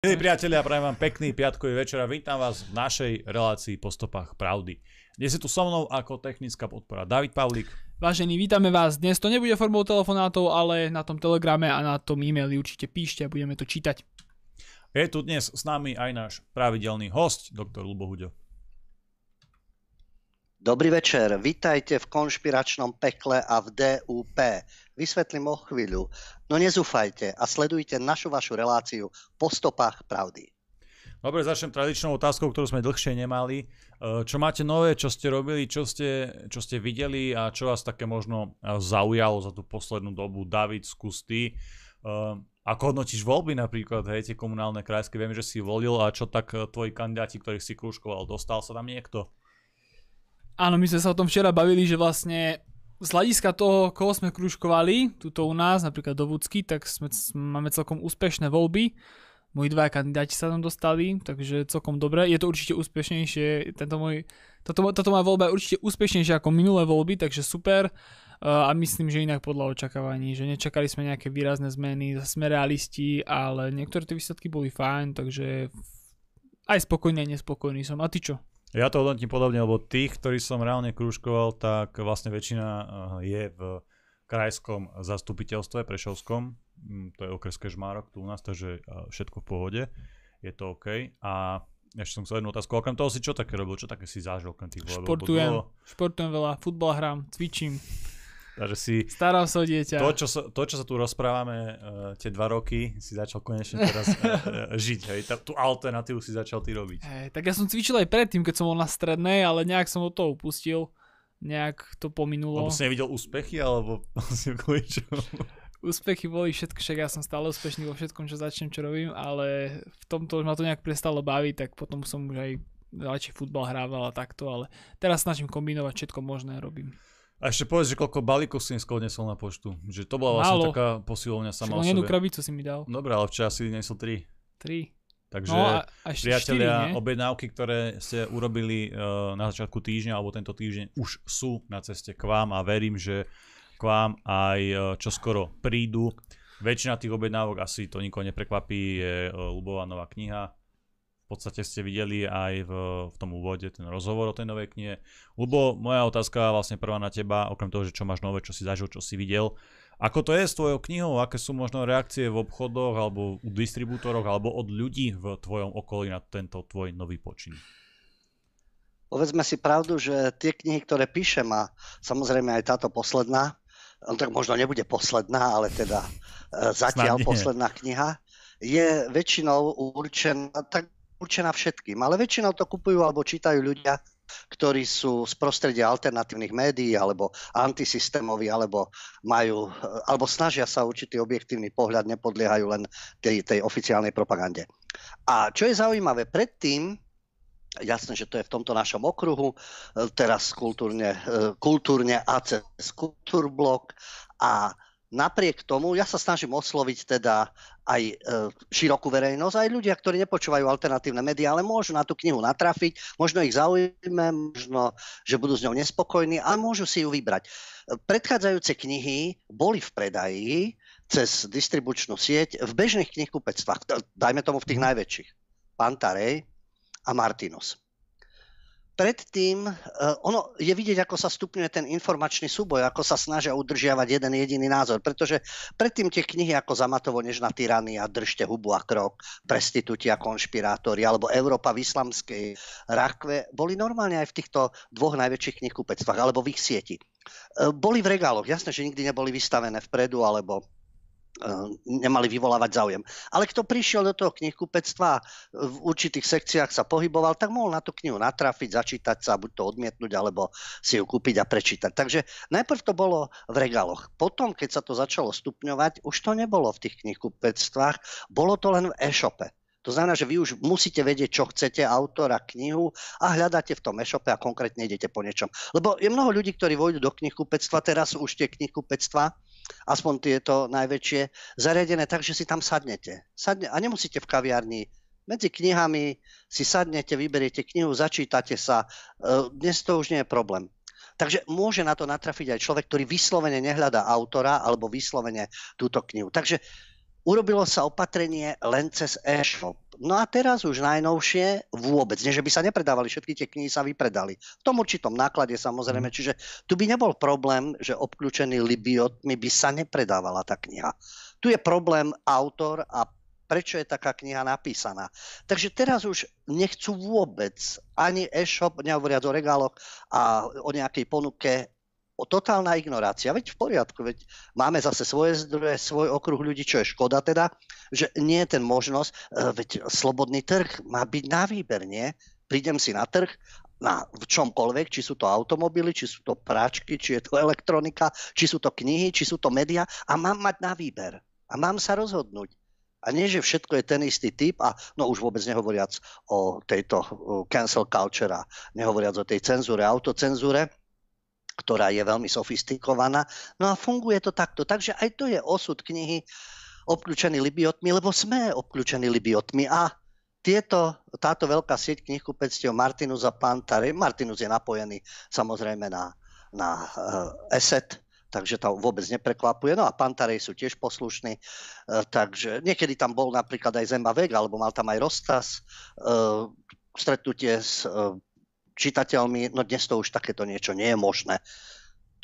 Milí priatelia, prajem vám pekný piatkový večer a vítam vás v našej relácii po stopách pravdy. Dnes je tu so mnou ako technická podpora David Pavlík. Vážení, vítame vás. Dnes to nebude formou telefonátov, ale na tom telegrame a na tom e-maili určite píšte a budeme to čítať. Je tu dnes s nami aj náš pravidelný host, doktor Lubo Huďo. Dobrý večer, vitajte v konšpiračnom pekle a v DUP. Vysvetlím o chvíľu. No nezúfajte a sledujte našu vašu reláciu po stopách pravdy. Dobre, začnem tradičnou otázkou, ktorú sme dlhšie nemali. E, čo máte nové, čo ste robili, čo ste, čo ste videli a čo vás také možno e, zaujalo za tú poslednú dobu? David, skús ty. E, ako hodnotíš voľby napríklad, hej, tie komunálne krajské, viem, že si volil a čo tak tvoji kandidáti, ktorých si krúžkoval, dostal sa tam niekto? Áno, my sme sa o tom včera bavili, že vlastne z hľadiska toho, koho sme krúžkovali, tuto u nás, napríklad do Vúcky, tak sme, máme celkom úspešné voľby moji dva kandidáti sa tam dostali, takže celkom dobre. Je to určite úspešnejšie, tento môj, toto, toto moja voľba je určite úspešnejšia ako minulé voľby, takže super. Uh, a myslím, že inak podľa očakávaní, že nečakali sme nejaké výrazné zmeny, sme realisti, ale niektoré tie výsledky boli fajn, takže aj spokojný, aj nespokojný som. A ty čo? Ja to hodnotím podobne, lebo tých, ktorí som reálne krúžkoval, tak vlastne väčšina je v krajskom zastupiteľstve Prešovskom, Mm, to je okres Kežmárok tu u nás, takže všetko v pohode, je to OK. A ešte som chcel jednu otázku, okrem toho si čo také robil, čo také si zažil okrem tých voľb? Športujem, športujem veľa, futbal hrám, cvičím. Takže si... Starám sa o dieťa. To čo, sa, to, čo sa tu rozprávame uh, tie dva roky, si začal konečne teraz uh, žiť, hej. Tá, tú alternatívu si začal ty robiť. Hey, tak ja som cvičil aj predtým, keď som bol na strednej, ale nejak som od toho upustil. Nejak to pominulo. Lebo si nevidel úspechy, alebo si kvôli úspechy boli všetko, však ja som stále úspešný vo všetkom, čo začnem, čo robím, ale v tomto už ma to nejak prestalo baviť, tak potom som už aj radšej futbal hrával a takto, ale teraz snažím kombinovať všetko možné robím. A ešte povedz, že koľko balíkov si dneska odnesol na poštu. Že to bola vlastne Málo. taká posilovňa sama o sebe. jednu krabicu si mi dal. Dobre, ale včera si nesol tri. Tri. Takže no, a, a priatelia, 4, objednávky, ktoré ste urobili uh, na začiatku týždňa alebo tento týždeň už sú na ceste k vám a verím, že k vám aj e, čoskoro prídu. Väčšina tých objednávok, asi to nikoho neprekvapí, je e, Lubová nová kniha. Podstate ste videli aj v, v tom úvode ten rozhovor o tej novej knihe. Lubo, moja otázka vlastne prvá na teba, okrem toho, že čo máš nové, čo si zažil, čo si videl. Ako to je s tvojou knihou? Aké sú možno reakcie v obchodoch alebo u distribútoroch alebo od ľudí v tvojom okolí na tento tvoj nový počin? Povedzme si pravdu, že tie knihy, ktoré píšem a samozrejme aj táto posledná, no tak možno nebude posledná, ale teda e, zatiaľ posledná kniha, je väčšinou určená, tak určená všetkým, ale väčšinou to kupujú alebo čítajú ľudia, ktorí sú z prostredia alternatívnych médií alebo antisystémoví, alebo majú, alebo snažia sa určitý objektívny pohľad, nepodliehajú len tej, tej oficiálnej propagande. A čo je zaujímavé, predtým Jasné, že to je v tomto našom okruhu, teraz kultúrne, e, kultúrne a cez kultúrblok a napriek tomu ja sa snažím osloviť teda aj e, širokú verejnosť, aj ľudia, ktorí nepočúvajú alternatívne médiá, ale môžu na tú knihu natrafiť, možno ich zaujíme, možno, že budú s ňou nespokojní, ale môžu si ju vybrať. Predchádzajúce knihy boli v predaji cez distribučnú sieť v bežných knihkupectvách, dajme tomu v tých najväčších. Pantarej, a Martinus. Predtým, uh, ono je vidieť, ako sa stupňuje ten informačný súboj, ako sa snažia udržiavať jeden jediný názor, pretože predtým tie knihy ako Zamatovo nežná tyrania, Držte hubu a krok, Prestitúti a konšpirátori, alebo Európa v islamskej rakve, boli normálne aj v týchto dvoch najväčších knihkupectvách, alebo v ich sieti. Uh, boli v regáloch, jasné, že nikdy neboli vystavené vpredu, alebo Eh, nemali vyvolávať záujem. Ale kto prišiel do toho knihkupectva, v určitých sekciách sa pohyboval, tak mohol na tú knihu natrafiť, začítať sa, buď to odmietnúť, alebo si ju kúpiť a prečítať. Takže najprv to bolo v regáloch. Potom, keď sa to začalo stupňovať, už to nebolo v tých knihkupectvách, bolo to len v e-shope. To znamená, že vy už musíte vedieť, čo chcete, autora, knihu a hľadáte v tom e-shope a konkrétne idete po niečom. Lebo je mnoho ľudí, ktorí vojdu do knihkupectva, teraz už tie knihkupectva aspoň tieto najväčšie, zariadené tak, že si tam sadnete. Sadne, a nemusíte v kaviarni medzi knihami si sadnete, vyberiete knihu, začítate sa. E, dnes to už nie je problém. Takže môže na to natrafiť aj človek, ktorý vyslovene nehľadá autora alebo vyslovene túto knihu. Takže urobilo sa opatrenie len cez e-shop. No a teraz už najnovšie vôbec, nie že by sa nepredávali, všetky tie knihy sa vypredali. V tom určitom náklade samozrejme, mm. čiže tu by nebol problém, že obklúčený libiotmi by sa nepredávala tá kniha. Tu je problém autor a prečo je taká kniha napísaná. Takže teraz už nechcú vôbec ani e-shop, nehovoriac o regáloch a o nejakej ponuke totálna ignorácia. Veď v poriadku, veď máme zase svoje zdroje, svoj okruh ľudí, čo je škoda teda, že nie je ten možnosť, e, veď slobodný trh má byť na výber, nie? Prídem si na trh na v čomkoľvek, či sú to automobily, či sú to práčky, či je to elektronika, či sú to knihy, či sú to médiá a mám mať na výber. A mám sa rozhodnúť. A nie, že všetko je ten istý typ a no už vôbec nehovoriac o tejto cancel culture a nehovoriac o tej cenzúre, autocenzúre, ktorá je veľmi sofistikovaná. No a funguje to takto. Takže aj to je osud knihy obklúčený libiotmi, lebo sme obklúčení libiotmi a tieto, táto veľká sieť knihkupectiev Martinus a Pantare, Martinus je napojený samozrejme na, na uh, ESET, takže to vôbec neprekvapuje. No a Pantarej sú tiež poslušní, e, takže niekedy tam bol napríklad aj Zemba Vega, alebo mal tam aj Rostas, e, stretnutie s e, čitateľmi, no dnes to už takéto niečo nie je možné.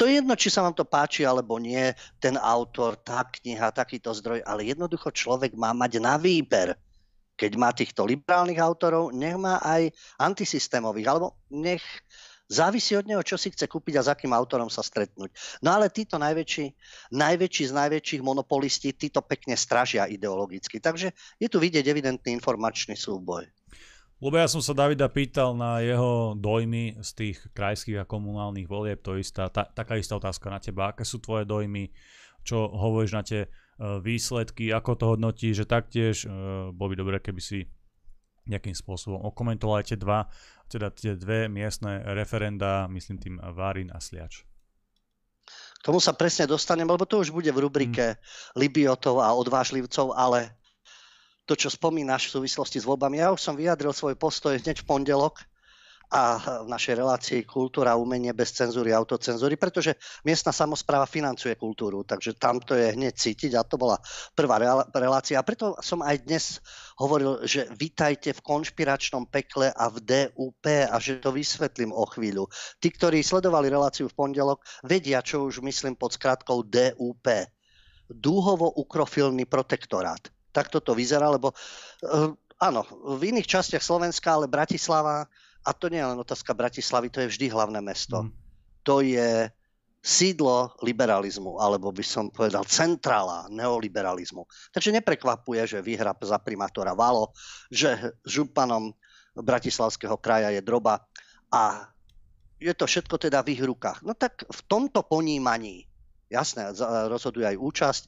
To je jedno, či sa vám to páči alebo nie, ten autor, tá kniha, takýto zdroj, ale jednoducho človek má mať na výber. Keď má týchto liberálnych autorov, nech má aj antisystémových, alebo nech Závisí od neho, čo si chce kúpiť a s akým autorom sa stretnúť. No ale títo najväčší, najväčší z najväčších monopolisti, títo pekne stražia ideologicky. Takže je tu vidieť evidentný informačný súboj. Lebo ja som sa Davida pýtal na jeho dojmy z tých krajských a komunálnych volieb, to istá, ta, taká istá otázka na teba. Aké sú tvoje dojmy, čo hovoríš na tie uh, výsledky, ako to hodnotí, že taktiež uh, bolo by dobré, keby si nejakým spôsobom okomentoval aj tie dva, teda tie dve miestne referenda, myslím tým Várin a Sliač. K tomu sa presne dostanem, lebo to už bude v rubrike mm. Libiotov a odvážlivcov, ale to, čo spomínaš v súvislosti s voľbami, ja už som vyjadril svoj postoj hneď v pondelok, a v našej relácii kultúra, umenie bez cenzúry, autocenzúry, pretože miestna samozpráva financuje kultúru, takže tam to je hneď cítiť a to bola prvá relácia. A preto som aj dnes hovoril, že vítajte v konšpiračnom pekle a v DUP a že to vysvetlím o chvíľu. Tí, ktorí sledovali reláciu v pondelok, vedia, čo už myslím pod skratkou DUP. Dúhovo-ukrofilný protektorát. Takto to vyzerá, lebo uh, áno, v iných častiach Slovenska, ale Bratislava a to nie je len otázka Bratislavy, to je vždy hlavné mesto. Mm. To je sídlo liberalizmu, alebo by som povedal centrála neoliberalizmu. Takže neprekvapuje, že vyhra za primátora Valo, že županom Bratislavského kraja je droba a je to všetko teda v ich rukách. No tak v tomto ponímaní, jasné, rozhoduje aj účasť,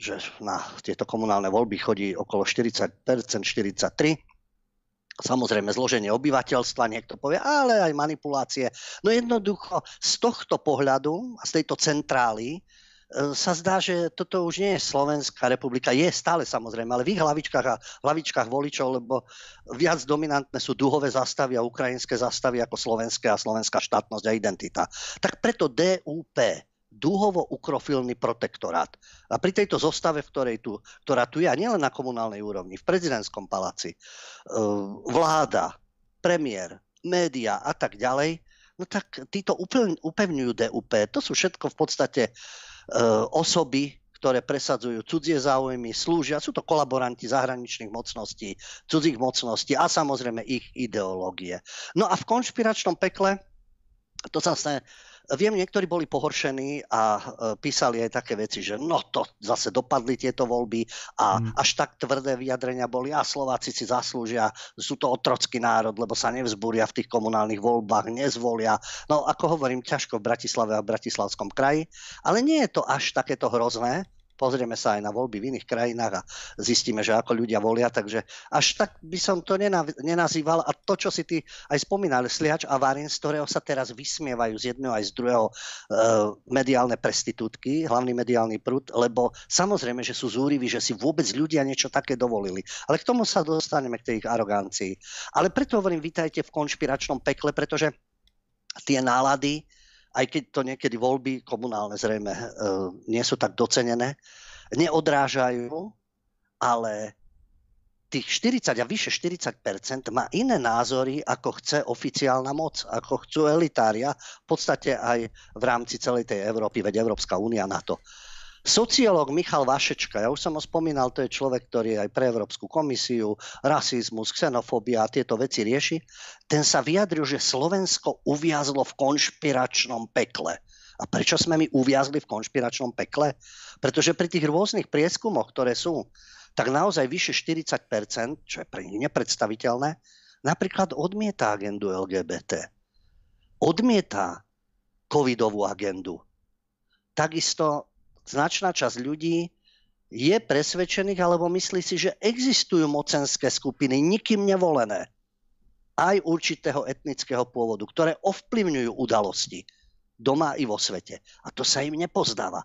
že na tieto komunálne voľby chodí okolo 40%, 43%, samozrejme zloženie obyvateľstva, niekto povie, ale aj manipulácie. No jednoducho z tohto pohľadu a z tejto centrály e, sa zdá, že toto už nie je Slovenská republika. Je stále samozrejme, ale v ich hlavičkách a hlavičkách voličov, lebo viac dominantné sú duhové zastavy a ukrajinské zastavy ako slovenské a slovenská štátnosť a identita. Tak preto DUP dúhovo-ukrofilný protektorát. A pri tejto zostave, v ktorej tu, ktorá tu je, a nielen na komunálnej úrovni, v prezidentskom paláci, e, vláda, premiér, média a tak ďalej, no tak títo upevňujú DUP. To sú všetko v podstate e, osoby, ktoré presadzujú cudzie záujmy, slúžia, sú to kolaboranti zahraničných mocností, cudzích mocností a samozrejme ich ideológie. No a v konšpiračnom pekle to zase Viem, niektorí boli pohoršení a e, písali aj také veci, že no to zase dopadli tieto voľby a mm. až tak tvrdé vyjadrenia boli a Slováci si zaslúžia, sú to otrocký národ, lebo sa nevzbúria v tých komunálnych voľbách, nezvolia. No ako hovorím, ťažko v Bratislave a v Bratislavskom kraji, ale nie je to až takéto hrozné, pozrieme sa aj na voľby v iných krajinách a zistíme, že ako ľudia volia, takže až tak by som to nenazýval a to, čo si ty aj spomínal, Sliač a Varin, z ktorého sa teraz vysmievajú z jedného aj z druhého uh, mediálne prestitútky, hlavný mediálny prúd, lebo samozrejme, že sú zúriví, že si vôbec ľudia niečo také dovolili. Ale k tomu sa dostaneme, k tej ich arogancii. Ale preto hovorím, vítajte v konšpiračnom pekle, pretože tie nálady, aj keď to niekedy voľby komunálne zrejme e, nie sú tak docenené, neodrážajú, ale tých 40 a vyše 40% má iné názory, ako chce oficiálna moc, ako chcú elitária, v podstate aj v rámci celej tej Európy, veď Európska únia na to. Sociológ Michal Vašečka, ja už som ho spomínal, to je človek, ktorý aj pre Európsku komisiu, rasizmus, xenofóbia a tieto veci rieši, ten sa vyjadril, že Slovensko uviazlo v konšpiračnom pekle. A prečo sme my uviazli v konšpiračnom pekle? Pretože pri tých rôznych prieskumoch, ktoré sú, tak naozaj vyše 40%, čo je pre nich nepredstaviteľné, napríklad odmieta agendu LGBT. Odmieta covidovú agendu. Takisto značná časť ľudí je presvedčených alebo myslí si, že existujú mocenské skupiny, nikým nevolené, aj určitého etnického pôvodu, ktoré ovplyvňujú udalosti doma i vo svete. A to sa im nepozdáva.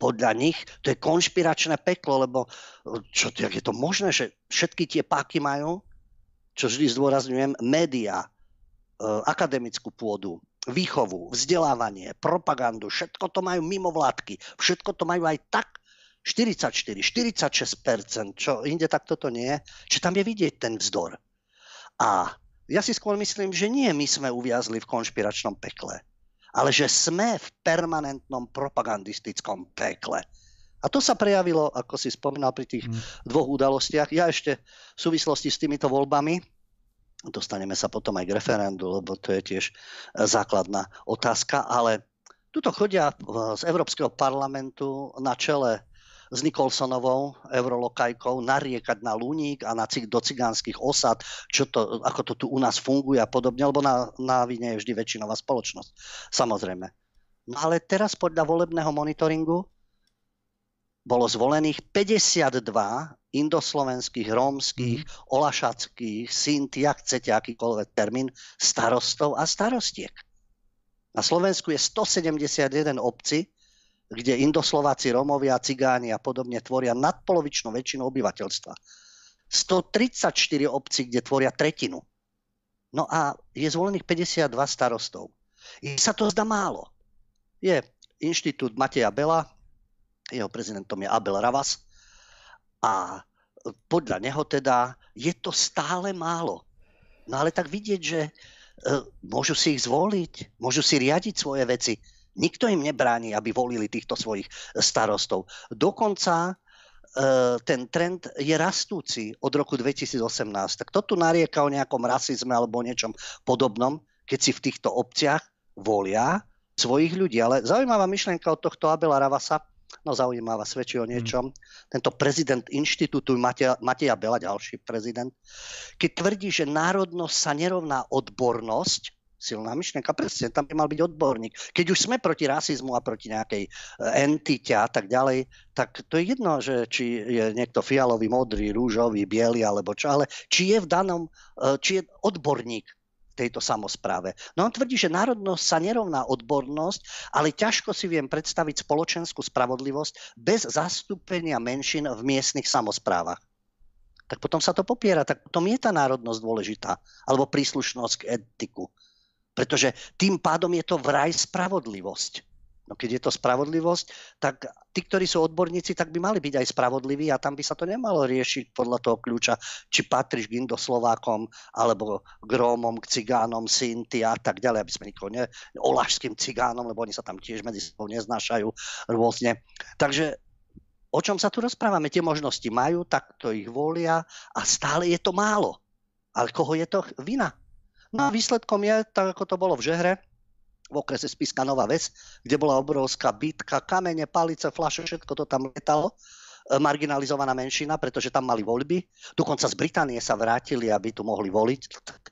Podľa nich to je konšpiračné peklo, lebo čo, jak je to možné, že všetky tie páky majú, čo vždy zdôrazňujem, média, e, akademickú pôdu, výchovu, vzdelávanie, propagandu, všetko to majú mimo vládky, všetko to majú aj tak 44, 46%, čo inde takto to nie je, že tam je vidieť ten vzdor. A ja si skôr myslím, že nie my sme uviazli v konšpiračnom pekle ale že sme v permanentnom propagandistickom pekle. A to sa prejavilo, ako si spomínal pri tých hmm. dvoch udalostiach. Ja ešte v súvislosti s týmito voľbami, dostaneme sa potom aj k referendu, lebo to je tiež základná otázka, ale tuto chodia z Európskeho parlamentu na čele s Nikolsonovou, eurolokajkou, nariekať na Luník a na, do cigánskych osad, čo to, ako to tu u nás funguje a podobne, lebo na, na vine je vždy väčšinová spoločnosť. Samozrejme. No ale teraz podľa volebného monitoringu bolo zvolených 52 indoslovenských, rómskych, mm. olašackých, sinti, ak chcete akýkoľvek termín, starostov a starostiek. Na Slovensku je 171 obci, kde Indoslováci, Romovia, Cigáni a podobne tvoria nadpolovičnú väčšinu obyvateľstva. 134 obcí, kde tvoria tretinu. No a je zvolených 52 starostov. I sa to zdá málo. Je inštitút Mateja Bela, jeho prezidentom je Abel Ravas a podľa neho teda je to stále málo. No ale tak vidieť, že e, môžu si ich zvoliť, môžu si riadiť svoje veci Nikto im nebráni, aby volili týchto svojich starostov. Dokonca e, ten trend je rastúci od roku 2018. Tak kto tu narieka o nejakom rasizme alebo o niečom podobnom, keď si v týchto obciach volia svojich ľudí. Ale zaujímavá myšlienka od tohto Abela Ravasa, no zaujímavá, svedčí o niečom. Mm. Tento prezident inštitútu Mateja, Mateja Bela, ďalší prezident, keď tvrdí, že národnosť sa nerovná odbornosť, silná myšlienka, presne, tam by mal byť odborník. Keď už sme proti rasizmu a proti nejakej e, entite a tak ďalej, tak to je jedno, že či je niekto fialový, modrý, rúžový, biely alebo čo, ale či je v danom, e, či je odborník tejto samozpráve. No on tvrdí, že národnosť sa nerovná odbornosť, ale ťažko si viem predstaviť spoločenskú spravodlivosť bez zastúpenia menšin v miestnych samozprávach tak potom sa to popiera, tak potom je tá národnosť dôležitá, alebo príslušnosť k etiku. Pretože tým pádom je to vraj spravodlivosť. No keď je to spravodlivosť, tak tí, ktorí sú odborníci, tak by mali byť aj spravodliví a tam by sa to nemalo riešiť podľa toho kľúča, či patríš k Indoslovákom, alebo k Rómom, k Cigánom, Sinti a tak ďalej, aby sme nikoho ne... Olašským Cigánom, lebo oni sa tam tiež medzi sebou neznášajú rôzne. Takže o čom sa tu rozprávame? Tie možnosti majú, tak to ich volia a stále je to málo. Ale koho je to vina? No a výsledkom je, tak ako to bolo v Žehre, v okrese Spiska Nová Ves, kde bola obrovská bitka, kamene, palice, flaše, všetko to tam letalo e, marginalizovaná menšina, pretože tam mali voľby. Dokonca z Británie sa vrátili, aby tu mohli voliť. Tak,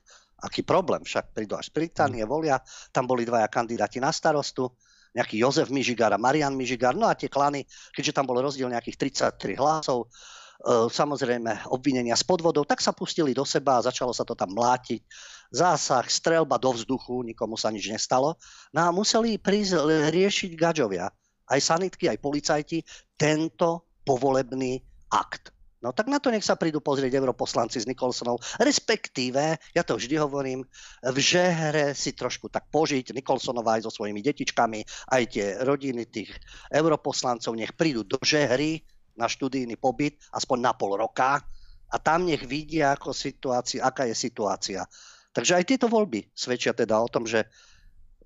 aký problém, však prídu až z Británie, volia. Tam boli dvaja kandidáti na starostu, nejaký Jozef Mižigár a Marian Mižigár. No a tie klany, keďže tam bol rozdiel nejakých 33 hlasov, E, samozrejme obvinenia z podvodov, tak sa pustili do seba a začalo sa to tam mlátiť. Zásah, strelba do vzduchu, nikomu sa nič nestalo. No a museli prísť riešiť gaďovia, aj sanitky, aj policajti, tento povolebný akt. No tak na to nech sa prídu pozrieť europoslanci s Nikolsonou, respektíve, ja to vždy hovorím, v žehre si trošku tak požiť, Nikolsonová aj so svojimi detičkami, aj tie rodiny tých europoslancov, nech prídu do žehry, na študijný pobyt, aspoň na pol roka, a tam nech vidia, ako situácia, aká je situácia. Takže aj tieto voľby svedčia teda o tom, že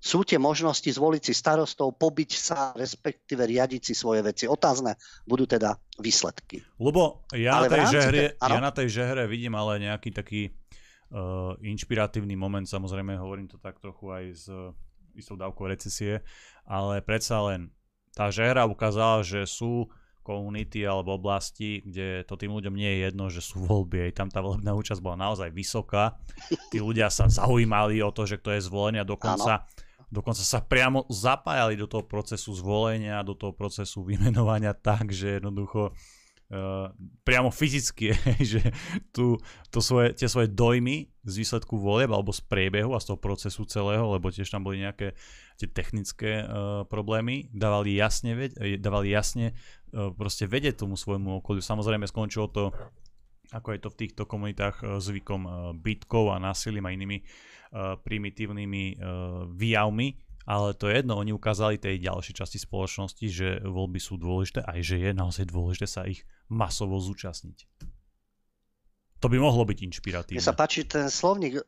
sú tie možnosti zvoliť si starostov, pobiť sa, respektíve riadiť si svoje veci. Otázne budú teda výsledky. Lebo ja, na tej, žehre, te... ja na tej žehre vidím ale nejaký taký uh, inšpiratívny moment, samozrejme hovorím to tak trochu aj s uh, istou dávkou recesie, ale predsa len tá žehra ukázala, že sú komunity alebo oblasti, kde to tým ľuďom nie je jedno, že sú voľby. Aj tam tá volebná účasť bola naozaj vysoká. Tí ľudia sa zaujímali o to, že kto je zvolený a dokonca, dokonca sa priamo zapájali do toho procesu zvolenia, do toho procesu vymenovania tak, že jednoducho Uh, priamo fyzicky, že tu, to svoje, tie svoje dojmy z výsledku volieb alebo z priebehu a z toho procesu celého, lebo tiež tam boli nejaké tie technické uh, problémy, dávali jasne, dávali jasne proste vedieť tomu svojmu okoliu. Samozrejme skončilo to ako je to v týchto komunitách e, zvykom e, bytkov a násilím a inými primitívnymi výjavmi, ale to je jedno, oni ukázali tej ďalšej časti spoločnosti, že voľby sú dôležité aj že je naozaj dôležité sa ich masovo zúčastniť. To by mohlo byť inšpiratívne. Mne sa páči ten slovník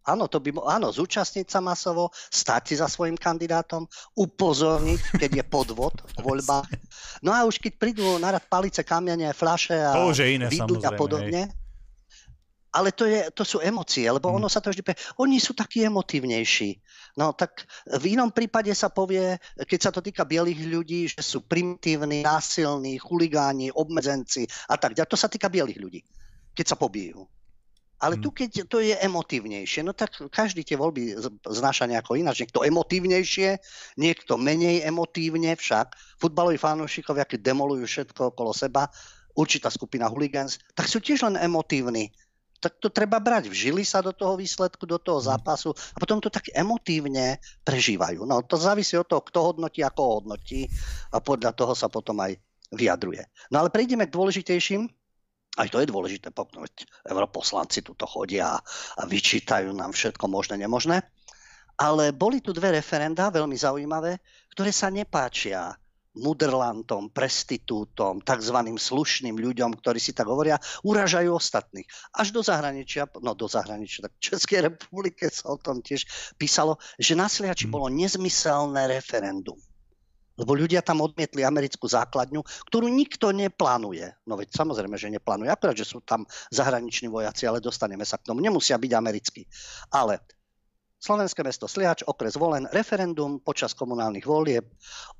Áno, to by, áno, zúčastniť sa masovo, stať si za svojim kandidátom, upozorniť, keď je podvod v voľbách. No a už keď prídu narad palice, kamiene, fľaše a iné, a podobne, hej. ale to, je, to sú emócie, lebo ono sa to vždy... Oni sú takí emotívnejší. No tak v inom prípade sa povie, keď sa to týka bielých ľudí, že sú primitívni, násilní, chuligáni, obmedzenci a tak ďalej. To sa týka bielých ľudí, keď sa pobijú. Ale hmm. tu, keď to je emotívnejšie, no tak každý tie voľby znáša nejako ináč. Niekto emotívnejšie, niekto menej emotívne však. Futbaloví fanúšikovia, keď demolujú všetko okolo seba, určitá skupina hooligans, tak sú tiež len emotívni. Tak to treba brať. Vžili sa do toho výsledku, do toho hmm. zápasu a potom to tak emotívne prežívajú. No to závisí od toho, kto hodnotí, ako hodnotí a podľa toho sa potom aj vyjadruje. No ale prejdeme k dôležitejším aj to je dôležité, poknúť. Europoslanci tuto chodia a vyčítajú nám všetko možné, nemožné. Ale boli tu dve referenda, veľmi zaujímavé, ktoré sa nepáčia mudrlantom, prestitútom, tzv. slušným ľuďom, ktorí si tak hovoria, uražajú ostatných. Až do zahraničia, no do zahraničia, tak v Českej republike sa o tom tiež písalo, že na Sliači hmm. bolo nezmyselné referendum. Lebo ľudia tam odmietli americkú základňu, ktorú nikto neplánuje. No veď samozrejme, že neplánuje. Akurát, že sú tam zahraniční vojaci, ale dostaneme sa k tomu. Nemusia byť americkí. Ale Slovenské mesto Sliač, okres Volen, referendum počas komunálnych volieb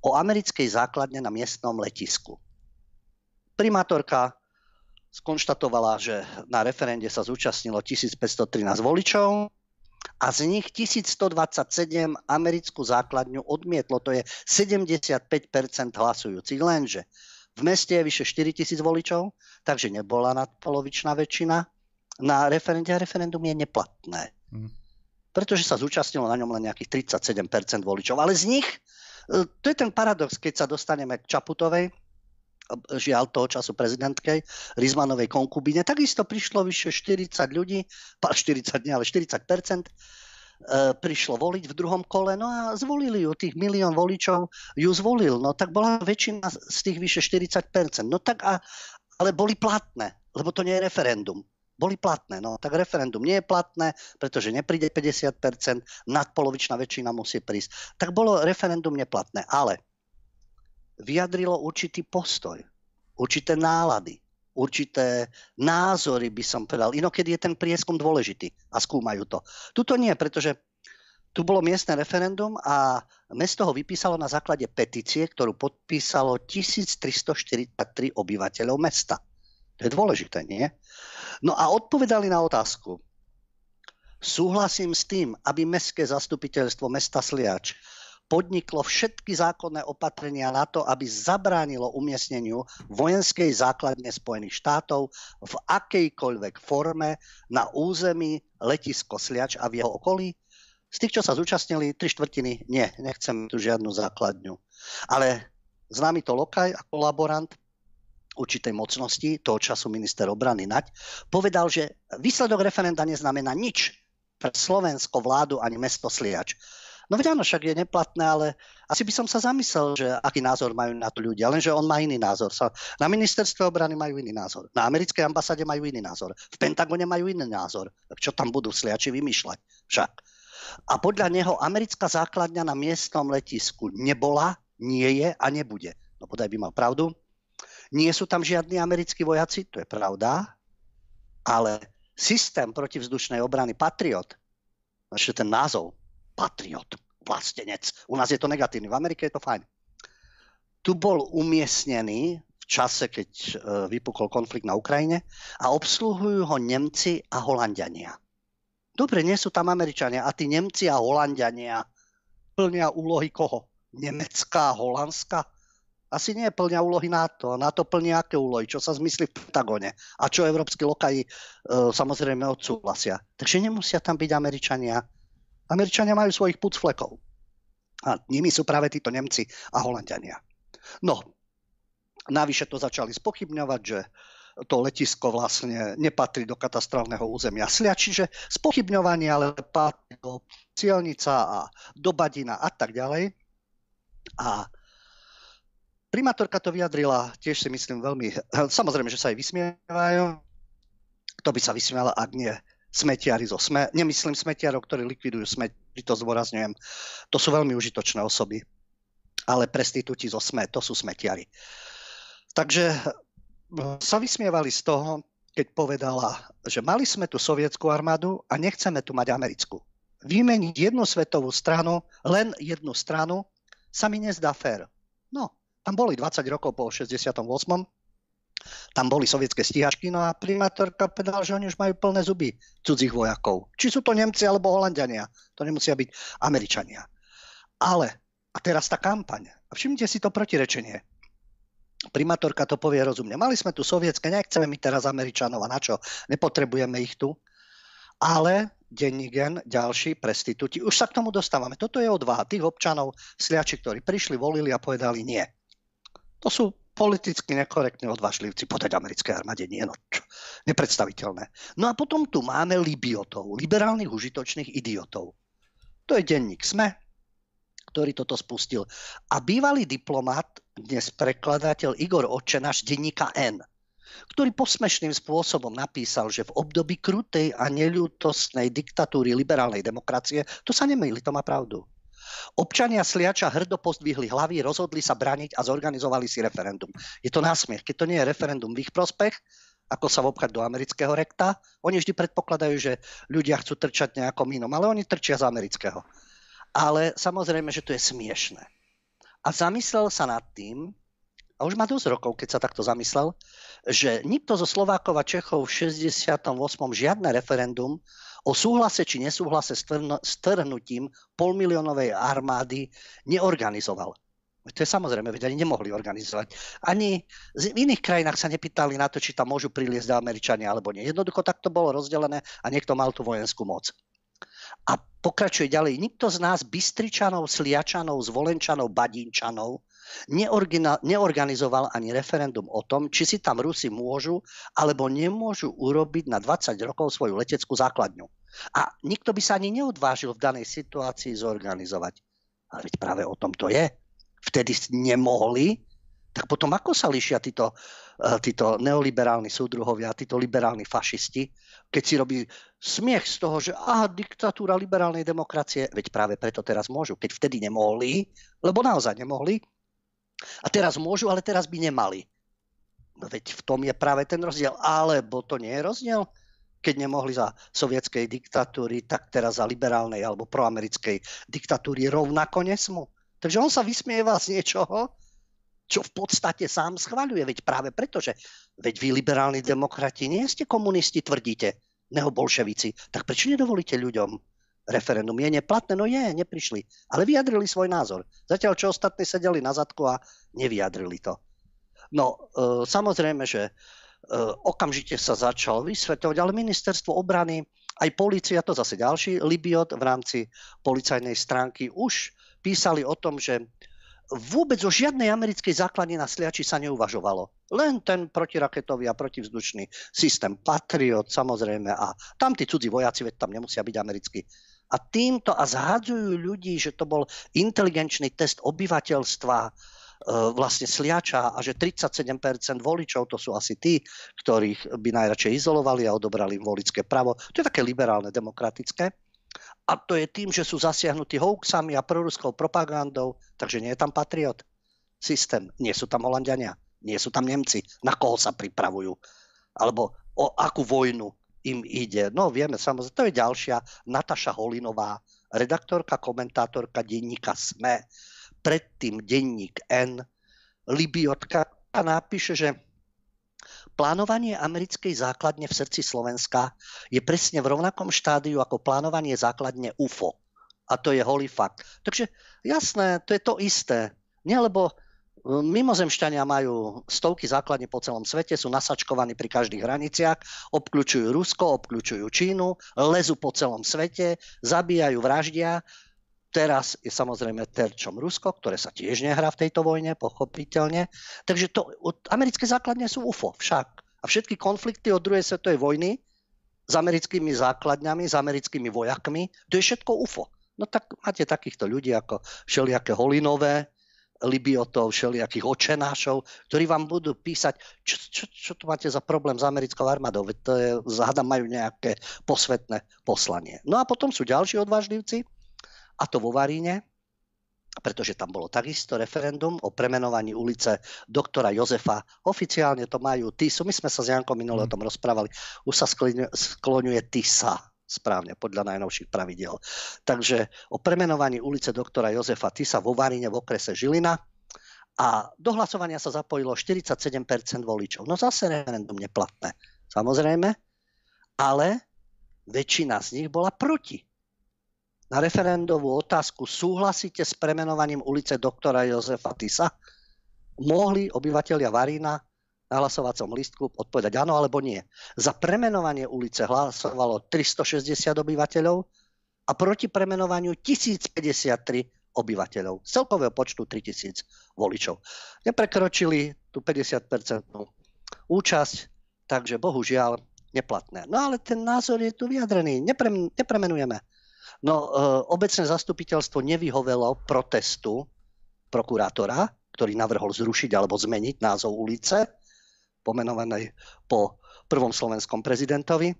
o americkej základne na miestnom letisku. Primátorka skonštatovala, že na referende sa zúčastnilo 1513 voličov, a z nich 1127 americkú základňu odmietlo. To je 75% hlasujúcich. Lenže v meste je vyše 4000 voličov, takže nebola nadpolovičná väčšina. Na referende a referendum je neplatné. Hmm. Pretože sa zúčastnilo na ňom len nejakých 37% voličov. Ale z nich, e, to je ten paradox, keď sa dostaneme k Čaputovej, žiaľ toho času prezidentkej, Rizmanovej konkubine, takisto prišlo vyše 40 ľudí, 40 nie, ale 40 e, prišlo voliť v druhom kole, no a zvolili ju, tých milión voličov ju zvolil, no tak bola väčšina z tých vyše 40%. No tak a, ale boli platné, lebo to nie je referendum. Boli platné, no tak referendum nie je platné, pretože nepríde 50%, nadpolovičná väčšina musí prísť. Tak bolo referendum neplatné, ale vyjadrilo určitý postoj, určité nálady, určité názory, by som povedal. Inokedy je ten prieskum dôležitý a skúmajú to. Tuto nie, pretože tu bolo miestne referendum a mesto ho vypísalo na základe petície, ktorú podpísalo 1343 obyvateľov mesta. To je dôležité, nie? No a odpovedali na otázku. Súhlasím s tým, aby mestské zastupiteľstvo mesta Sliač podniklo všetky zákonné opatrenia na to, aby zabránilo umiestneniu vojenskej základne Spojených štátov v akejkoľvek forme na území letisko Sliač a v jeho okolí? Z tých, čo sa zúčastnili, tri štvrtiny, nie, nechcem tu žiadnu základňu. Ale známy to Lokaj a kolaborant určitej mocnosti, toho času minister obrany Nať, povedal, že výsledok referenda neznamená nič pre Slovensko vládu ani mesto Sliač No veď áno, však je neplatné, ale asi by som sa zamyslel, že aký názor majú na to ľudia, lenže on má iný názor. Na ministerstve obrany majú iný názor. Na americkej ambasáde majú iný názor. V Pentagone majú iný názor. Tak čo tam budú sliači vymýšľať však. A podľa neho americká základňa na miestnom letisku nebola, nie je a nebude. No podaj by mal pravdu. Nie sú tam žiadni americkí vojaci, to je pravda, ale systém protivzdušnej obrany Patriot, ešte ten názov, patriot, vlastenec. U nás je to negatívny, v Amerike je to fajn. Tu bol umiestnený v čase, keď e, vypukol konflikt na Ukrajine a obsluhujú ho Nemci a Holandiania. Dobre, nie sú tam Američania a tí Nemci a Holandiania plnia úlohy koho? Nemecká a Holandska? Asi nie plnia úlohy NATO. NATO plní aké úlohy? Čo sa zmyslí v Pentagone? A čo európsky lokaji e, samozrejme odsúhlasia. Takže nemusia tam byť Američania Američania majú svojich pucflekov. A nimi sú práve títo Nemci a Holandiania. No, navyše to začali spochybňovať, že to letisko vlastne nepatrí do katastrálneho územia Sliač, čiže spochybňovanie ale patrí do Cielnica a do Badina a tak ďalej. A primátorka to vyjadrila, tiež si myslím veľmi, samozrejme, že sa aj vysmievajú, kto by sa vysmial, ak nie smetiari zo SME. Nemyslím smetiarov, ktorí likvidujú smeti, to zdôrazňujem. To sú veľmi užitočné osoby. Ale prestitúti zo SME, to sú smetiari. Takže e, sa vysmievali z toho, keď povedala, že mali sme tu sovietskú armádu a nechceme tu mať americkú. Vymeniť jednu svetovú stranu, len jednu stranu, sa mi nezdá fér. No, tam boli 20 rokov po 68 tam boli sovietské stíhačky, no a primátorka povedala, že oni už majú plné zuby cudzích vojakov. Či sú to Nemci alebo Holandiania. To nemusia byť Američania. Ale, a teraz tá kampaň. A všimnite si to protirečenie. Primátorka to povie rozumne. Mali sme tu sovietské, nechceme my teraz Američanov a na čo? Nepotrebujeme ich tu. Ale denní gen, ďalší prestitúti. Už sa k tomu dostávame. Toto je odvaha tých občanov, sliači, ktorí prišli, volili a povedali nie. To sú politicky nekorektní odvážlivci podať americké armáde. Nie, no čo, nepredstaviteľné. No a potom tu máme libiotov, liberálnych užitočných idiotov. To je denník SME, ktorý toto spustil. A bývalý diplomat, dnes prekladateľ Igor Očenáš denníka N, ktorý posmešným spôsobom napísal, že v období krutej a neľútostnej diktatúry liberálnej demokracie, to sa nemýli, to má pravdu Občania Sliača hrdo pozdvihli hlavy, rozhodli sa braniť a zorganizovali si referendum. Je to násmiech. Keď to nie je referendum v ich prospech, ako sa obchať do amerického rekta. Oni vždy predpokladajú, že ľudia chcú trčať nejakom inom, ale oni trčia z amerického. Ale samozrejme, že to je smiešné. A zamyslel sa nad tým, a už má dosť rokov, keď sa takto zamyslel, že nikto zo Slovákov a Čechov v 68. žiadne referendum o súhlase či nesúhlase s trhnutím polmiliónovej armády neorganizoval. To je samozrejme, veď ani nemohli organizovať. Ani v iných krajinách sa nepýtali na to, či tam môžu priliesť Američania alebo nie. Jednoducho takto bolo rozdelené a niekto mal tú vojenskú moc. A pokračuje ďalej. Nikto z nás, Bystričanov, Sliačanov, Zvolenčanov, Badínčanov, neorganizoval ani referendum o tom, či si tam Rusi môžu alebo nemôžu urobiť na 20 rokov svoju leteckú základňu. A nikto by sa ani neodvážil v danej situácii zorganizovať. Ale veď práve o tom to je. Vtedy nemohli, tak potom ako sa líšia títo, eh, títo neoliberálni súdruhovia, títo liberálni fašisti, keď si robí smiech z toho, že aha, diktatúra liberálnej demokracie, veď práve preto teraz môžu, keď vtedy nemohli, lebo naozaj nemohli, a teraz môžu, ale teraz by nemali. No veď v tom je práve ten rozdiel. Alebo to nie je rozdiel? Keď nemohli za sovietskej diktatúry, tak teraz za liberálnej alebo proamerickej diktatúry rovnako nesmú. Takže on sa vysmieva z niečoho, čo v podstate sám schvaľuje. Veď práve preto, že veď vy liberálni demokrati nie ste komunisti, tvrdíte, neobolševici. Tak prečo nedovolíte ľuďom referendum je neplatné? No je, neprišli. Ale vyjadrili svoj názor. Zatiaľ, čo ostatní sedeli na zadku a nevyjadrili to. No, e, samozrejme, že e, okamžite sa začal vysvetľovať, ale ministerstvo obrany, aj policia, to zase ďalší Libiot v rámci policajnej stránky už písali o tom, že vôbec o žiadnej americkej základne na Sliači sa neuvažovalo. Len ten protiraketový a protivzdušný systém Patriot samozrejme a tam tí cudzí vojaci, veď tam nemusia byť americkí A týmto a zhadzujú ľudí, že to bol inteligenčný test obyvateľstva, e, vlastne sliača a že 37% voličov to sú asi tí, ktorých by najradšej izolovali a odobrali im volické právo. To je také liberálne, demokratické. A to je tým, že sú zasiahnutí hoaxami a proruskou propagandou, takže nie je tam patriot systém. Nie sú tam Holandiania, nie sú tam Nemci. Na koho sa pripravujú? Alebo o akú vojnu im ide. No vieme, samozrejme, to je ďalšia Nataša Holinová, redaktorka, komentátorka denníka SME, predtým denník N, Libiotka a napíše, že plánovanie americkej základne v srdci Slovenska je presne v rovnakom štádiu ako plánovanie základne UFO. A to je holý fakt. Takže jasné, to je to isté. Nie lebo Mimozemšťania majú stovky základní po celom svete, sú nasačkovaní pri každých hraniciach, obklúčujú Rusko, obklúčujú Čínu, lezu po celom svete, zabíjajú, vraždia. Teraz je samozrejme terčom Rusko, ktoré sa tiež nehrá v tejto vojne, pochopiteľne. Takže to, americké základne sú UFO však. A všetky konflikty od druhej svetovej vojny s americkými základňami, s americkými vojakmi, to je všetko UFO. No tak máte takýchto ľudí ako všelijaké Holinové, libiotov, všelijakých očenášov, ktorí vám budú písať, čo, čo, čo tu máte za problém s americkou armádou, veď to je, zhada majú nejaké posvetné poslanie. No a potom sú ďalší odvážlivci, a to vo Varíne, pretože tam bolo takisto referendum o premenovaní ulice doktora Jozefa. Oficiálne to majú TISu, my sme sa s Jankom minule o tom rozprávali, už sa skloňuje TISA, správne, podľa najnovších pravidel. Takže o premenovaní ulice doktora Jozefa Tisa vo Varine v okrese Žilina a do hlasovania sa zapojilo 47% voličov. No zase referendum neplatné, samozrejme, ale väčšina z nich bola proti. Na referendovú otázku súhlasíte s premenovaním ulice doktora Jozefa Tisa? Mohli obyvateľia Varína na hlasovacom listku odpovedať áno alebo nie. Za premenovanie ulice hlasovalo 360 obyvateľov a proti premenovaniu 1053 obyvateľov. Z celkového počtu 3000 voličov. Neprekročili tú 50% účasť, takže bohužiaľ neplatné. No ale ten názor je tu vyjadrený. Nepre, nepremenujeme. No e, obecné zastupiteľstvo nevyhovelo protestu prokurátora, ktorý navrhol zrušiť alebo zmeniť názov ulice pomenovanej po prvom slovenskom prezidentovi.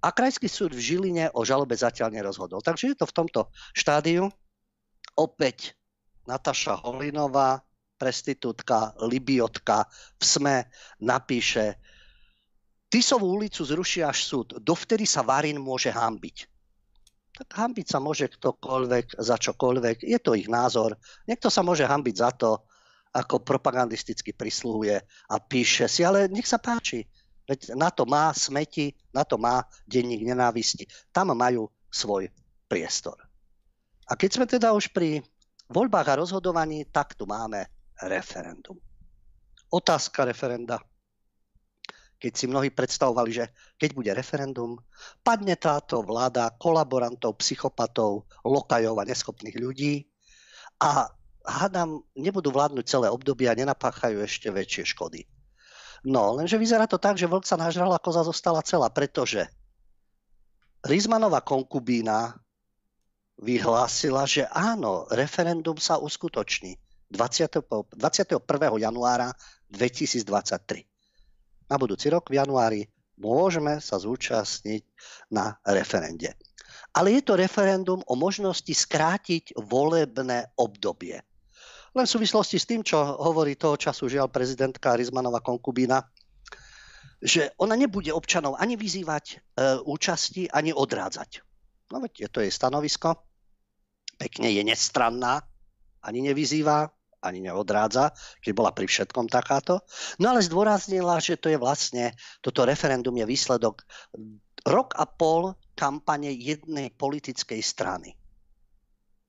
A Krajský súd v Žiline o žalobe zatiaľ nerozhodol. Takže je to v tomto štádiu. Opäť Nataša Holinová, prestitútka, libiotka v SME napíše Tisovú ulicu zruší až súd. Dovtedy sa Varin môže hambiť. Tak hambiť sa môže ktokoľvek za čokoľvek. Je to ich názor. Niekto sa môže hambiť za to, ako propagandisticky prisluhuje a píše si, ale nech sa páči. Veď na to má smeti, na to má denník nenávisti. Tam majú svoj priestor. A keď sme teda už pri voľbách a rozhodovaní, tak tu máme referendum. Otázka referenda. Keď si mnohí predstavovali, že keď bude referendum, padne táto vláda kolaborantov, psychopatov, lokajov a neschopných ľudí a hádam, nebudú vládnuť celé obdobie a nenapáchajú ešte väčšie škody. No, lenže vyzerá to tak, že vlk sa nažral a koza zostala celá, pretože Rizmanová konkubína vyhlásila, že áno, referendum sa uskutoční 20, 21. januára 2023. Na budúci rok v januári môžeme sa zúčastniť na referende. Ale je to referendum o možnosti skrátiť volebné obdobie. Len v súvislosti s tým, čo hovorí toho času žiaľ prezidentka Rizmanova konkubína, že ona nebude občanov ani vyzývať e, účasti, ani odrádzať. No veď je to jej stanovisko. Pekne je nestranná, ani nevyzýva, ani neodrádza, keď bola pri všetkom takáto. No ale zdôraznila, že to je vlastne, toto referendum je výsledok rok a pol kampane jednej politickej strany.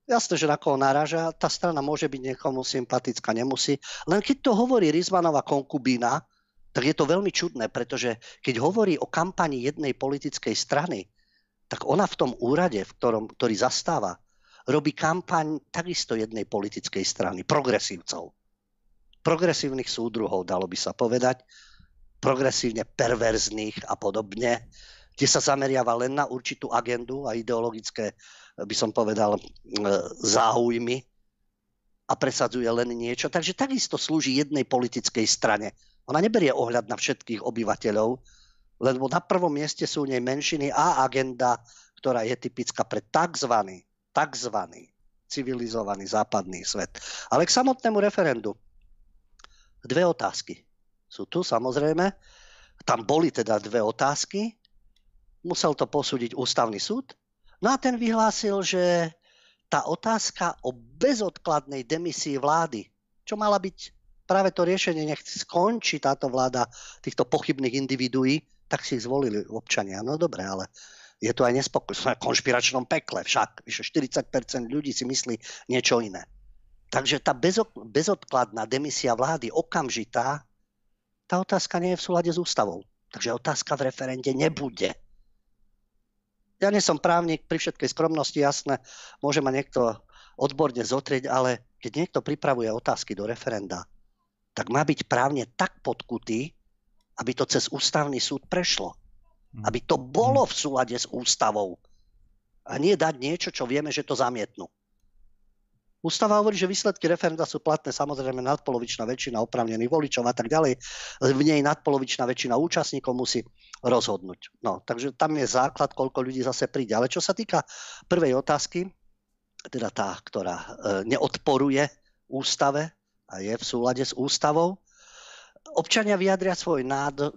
Jasné, že na koho naraža, tá strana môže byť niekomu sympatická, nemusí. Len keď to hovorí Rizmanova konkubína, tak je to veľmi čudné, pretože keď hovorí o kampani jednej politickej strany, tak ona v tom úrade, v ktorom, ktorý zastáva, robí kampaň takisto jednej politickej strany, progresívcov. Progresívnych súdruhov, dalo by sa povedať, progresívne perverzných a podobne, kde sa zameriava len na určitú agendu a ideologické, by som povedal, záujmy a presadzuje len niečo. Takže takisto slúži jednej politickej strane. Ona neberie ohľad na všetkých obyvateľov, lebo na prvom mieste sú nej menšiny a agenda, ktorá je typická pre tzv. tzv. civilizovaný západný svet. Ale k samotnému referendu. Dve otázky. Sú tu samozrejme. Tam boli teda dve otázky. Musel to posúdiť ústavný súd. No a ten vyhlásil, že tá otázka o bezodkladnej demisii vlády, čo mala byť práve to riešenie, nech skončí táto vláda týchto pochybných individuí, tak si ich zvolili občania. No dobre, ale je to aj nespokojné. v konšpiračnom pekle však. Vyše 40% ľudí si myslí niečo iné. Takže tá bezodkladná demisia vlády, okamžitá, tá otázka nie je v súlade s ústavou. Takže otázka v referende nebude. Ja nie som právnik, pri všetkej skromnosti, jasné, môže ma niekto odborne zotrieť, ale keď niekto pripravuje otázky do referenda, tak má byť právne tak podkutý, aby to cez ústavný súd prešlo. Hm. Aby to bolo v súlade s ústavou. A nie dať niečo, čo vieme, že to zamietnú. Ústava hovorí, že výsledky referenda sú platné samozrejme nadpolovičná väčšina opravnených voličov a tak ďalej. V nej nadpolovičná väčšina účastníkov musí rozhodnúť. No, takže tam je základ, koľko ľudí zase príde. Ale čo sa týka prvej otázky, teda tá, ktorá e, neodporuje ústave a je v súlade s ústavou, občania vyjadria svoj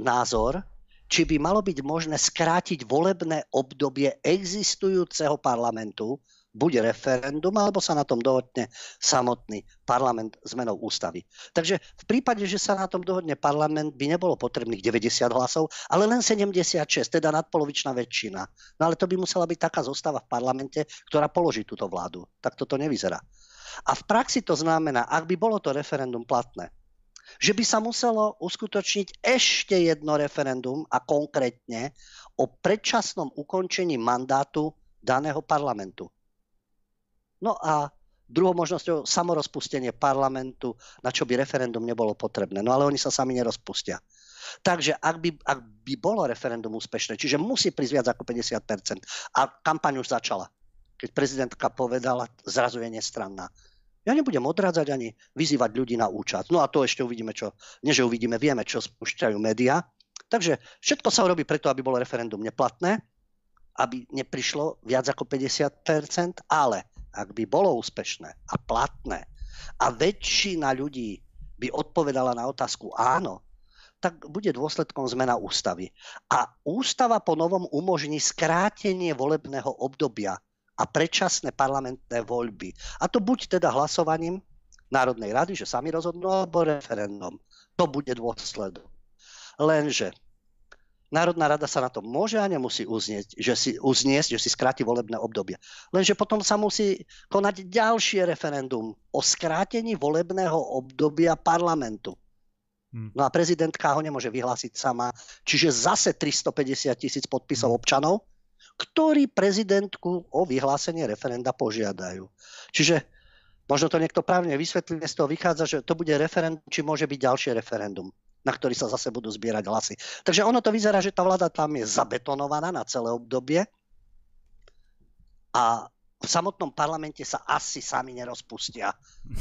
názor, či by malo byť možné skrátiť volebné obdobie existujúceho parlamentu buď referendum, alebo sa na tom dohodne samotný parlament zmenou ústavy. Takže v prípade, že sa na tom dohodne parlament, by nebolo potrebných 90 hlasov, ale len 76, teda nadpolovičná väčšina. No ale to by musela byť taká zostava v parlamente, ktorá položí túto vládu. Tak toto nevyzerá. A v praxi to znamená, ak by bolo to referendum platné, že by sa muselo uskutočniť ešte jedno referendum a konkrétne o predčasnom ukončení mandátu daného parlamentu. No a druhou možnosťou samorozpustenie parlamentu, na čo by referendum nebolo potrebné. No ale oni sa sami nerozpustia. Takže ak by, ak by bolo referendum úspešné, čiže musí prísť viac ako 50%, a kampaň už začala, keď prezidentka povedala, zrazu je nestranná. Ja nebudem odrádzať ani vyzývať ľudí na účasť. No a to ešte uvidíme, čo, nie že uvidíme, vieme, čo spúšťajú médiá. Takže všetko sa urobí preto, aby bolo referendum neplatné, aby neprišlo viac ako 50%, ale ak by bolo úspešné a platné a väčšina ľudí by odpovedala na otázku áno, tak bude dôsledkom zmena ústavy. A ústava po novom umožní skrátenie volebného obdobia a predčasné parlamentné voľby. A to buď teda hlasovaním Národnej rady, že sami rozhodnú, alebo referendum. To bude dôsledok. Lenže Národná rada sa na to môže a nemusí uznieť, že si, uzniesť, že si skráti volebné obdobie. Lenže potom sa musí konať ďalšie referendum o skrátení volebného obdobia parlamentu. Hmm. No a prezidentka ho nemôže vyhlásiť sama. Čiže zase 350 tisíc podpisov hmm. občanov, ktorí prezidentku o vyhlásenie referenda požiadajú. Čiže možno to niekto právne vysvetlí, z toho vychádza, že to bude referendum, či môže byť ďalšie referendum na ktorý sa zase budú zbierať hlasy. Takže ono to vyzerá, že tá vláda tam je zabetonovaná na celé obdobie a v samotnom parlamente sa asi sami nerozpustia,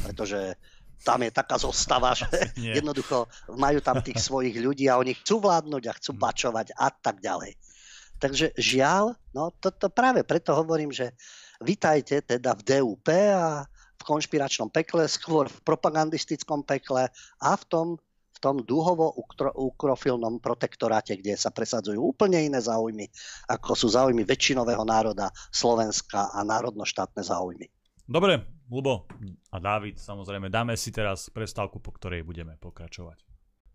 pretože tam je taká zostava, že jednoducho majú tam tých svojich ľudí a oni chcú vládnuť a chcú bačovať a tak ďalej. Takže žiaľ, no toto to práve preto hovorím, že vitajte teda v DUP a v konšpiračnom pekle, skôr v propagandistickom pekle a v tom v tom dúhovo-ukrofilnom protektoráte, kde sa presadzujú úplne iné záujmy, ako sú záujmy väčšinového národa Slovenska a národnoštátne záujmy. Dobre, Lubo a Dávid, samozrejme, dáme si teraz prestávku, po ktorej budeme pokračovať.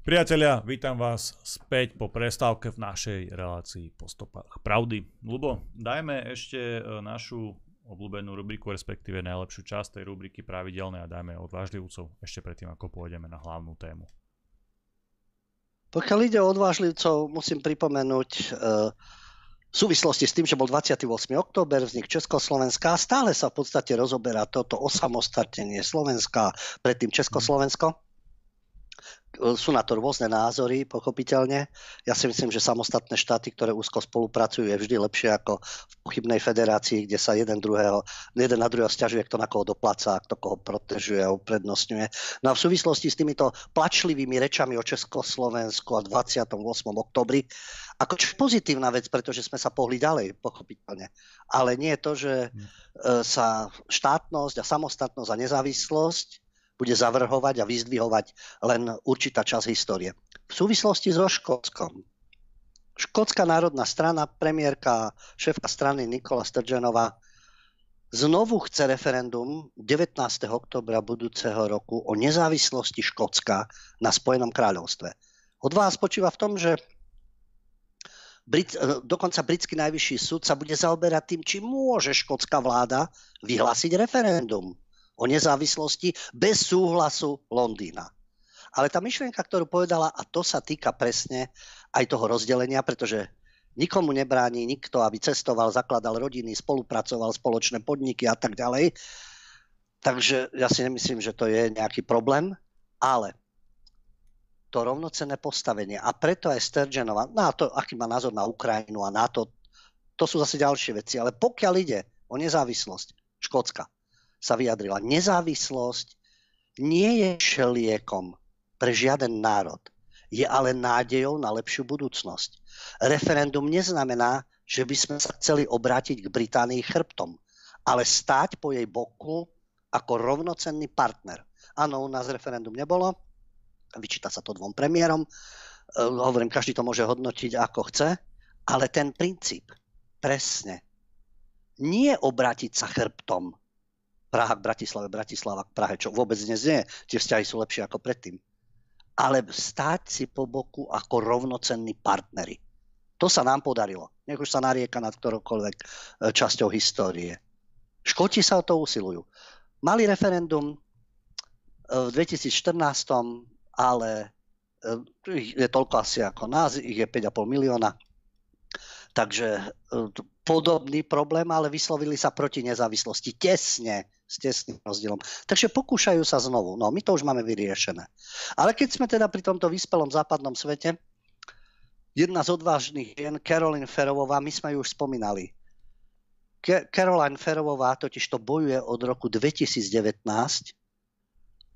Priatelia, vítam vás späť po prestávke v našej relácii po stopách pravdy. Lubo, dajme ešte e, našu obľúbenú rubriku, respektíve najlepšiu časť tej rubriky pravidelné a dajme odvážlivcov ešte predtým, ako pôjdeme na hlavnú tému. Pokiaľ ide o odvážlivcov, musím pripomenúť e, v súvislosti s tým, že bol 28. október, vznik Československa a stále sa v podstate rozoberá toto osamostatnenie Slovenska, predtým Československo. Sú na to rôzne názory, pochopiteľne. Ja si myslím, že samostatné štáty, ktoré úzko spolupracujú, je vždy lepšie ako v pochybnej federácii, kde sa jeden, druhého, jeden na druhého stiažuje, kto na koho dopláca, kto koho protežuje a uprednostňuje. No a v súvislosti s týmito plačlivými rečami o Československu a 28. oktobri, ako pozitívna vec, pretože sme sa pohli ďalej, pochopiteľne. Ale nie je to, že hm. e, sa štátnosť a samostatnosť a nezávislosť bude zavrhovať a vyzdvihovať len určitá časť histórie. V súvislosti so Škótskom. Škótska národná strana, premiérka, šéfka strany Nikola Sturgeonová znovu chce referendum 19. oktobra budúceho roku o nezávislosti Škótska na Spojenom kráľovstve. Odvaha spočíva v tom, že Brit, dokonca britský najvyšší súd sa bude zaoberať tým, či môže škótska vláda vyhlásiť referendum o nezávislosti bez súhlasu Londýna. Ale tá myšlienka, ktorú povedala, a to sa týka presne aj toho rozdelenia, pretože nikomu nebráni nikto, aby cestoval, zakladal rodiny, spolupracoval, spoločné podniky a tak ďalej. Takže ja si nemyslím, že to je nejaký problém, ale to rovnocenné postavenie a preto aj Sturgeonova, na to, aký má názor na Ukrajinu a na to, to sú zase ďalšie veci, ale pokiaľ ide o nezávislosť Škótska, sa vyjadrila. Nezávislosť nie je šeliekom pre žiaden národ. Je ale nádejou na lepšiu budúcnosť. Referendum neznamená, že by sme sa chceli obrátiť k Británii chrbtom, ale stáť po jej boku ako rovnocenný partner. Áno, u nás referendum nebolo, vyčíta sa to dvom premiérom, e, hovorím, každý to môže hodnotiť ako chce, ale ten princíp, presne, nie obrátiť sa chrbtom Praha k Bratislave, Bratislava k Prahe, čo vôbec dnes nie. Tie vzťahy sú lepšie ako predtým. Ale stáť si po boku ako rovnocenní partnery. To sa nám podarilo. Nech už sa narieka nad ktoroukoľvek e, časťou histórie. Škoti sa o to usilujú. Mali referendum e, v 2014, ale e, je toľko asi ako nás, ich je 5,5 milióna. Takže podobný problém, ale vyslovili sa proti nezávislosti tesne s tesným rozdielom. Takže pokúšajú sa znovu. No, my to už máme vyriešené. Ale keď sme teda pri tomto vyspelom západnom svete, jedna z odvážnych žien, Caroline Ferovová, my sme ju už spomínali. Caroline Ferovová totiž to bojuje od roku 2019.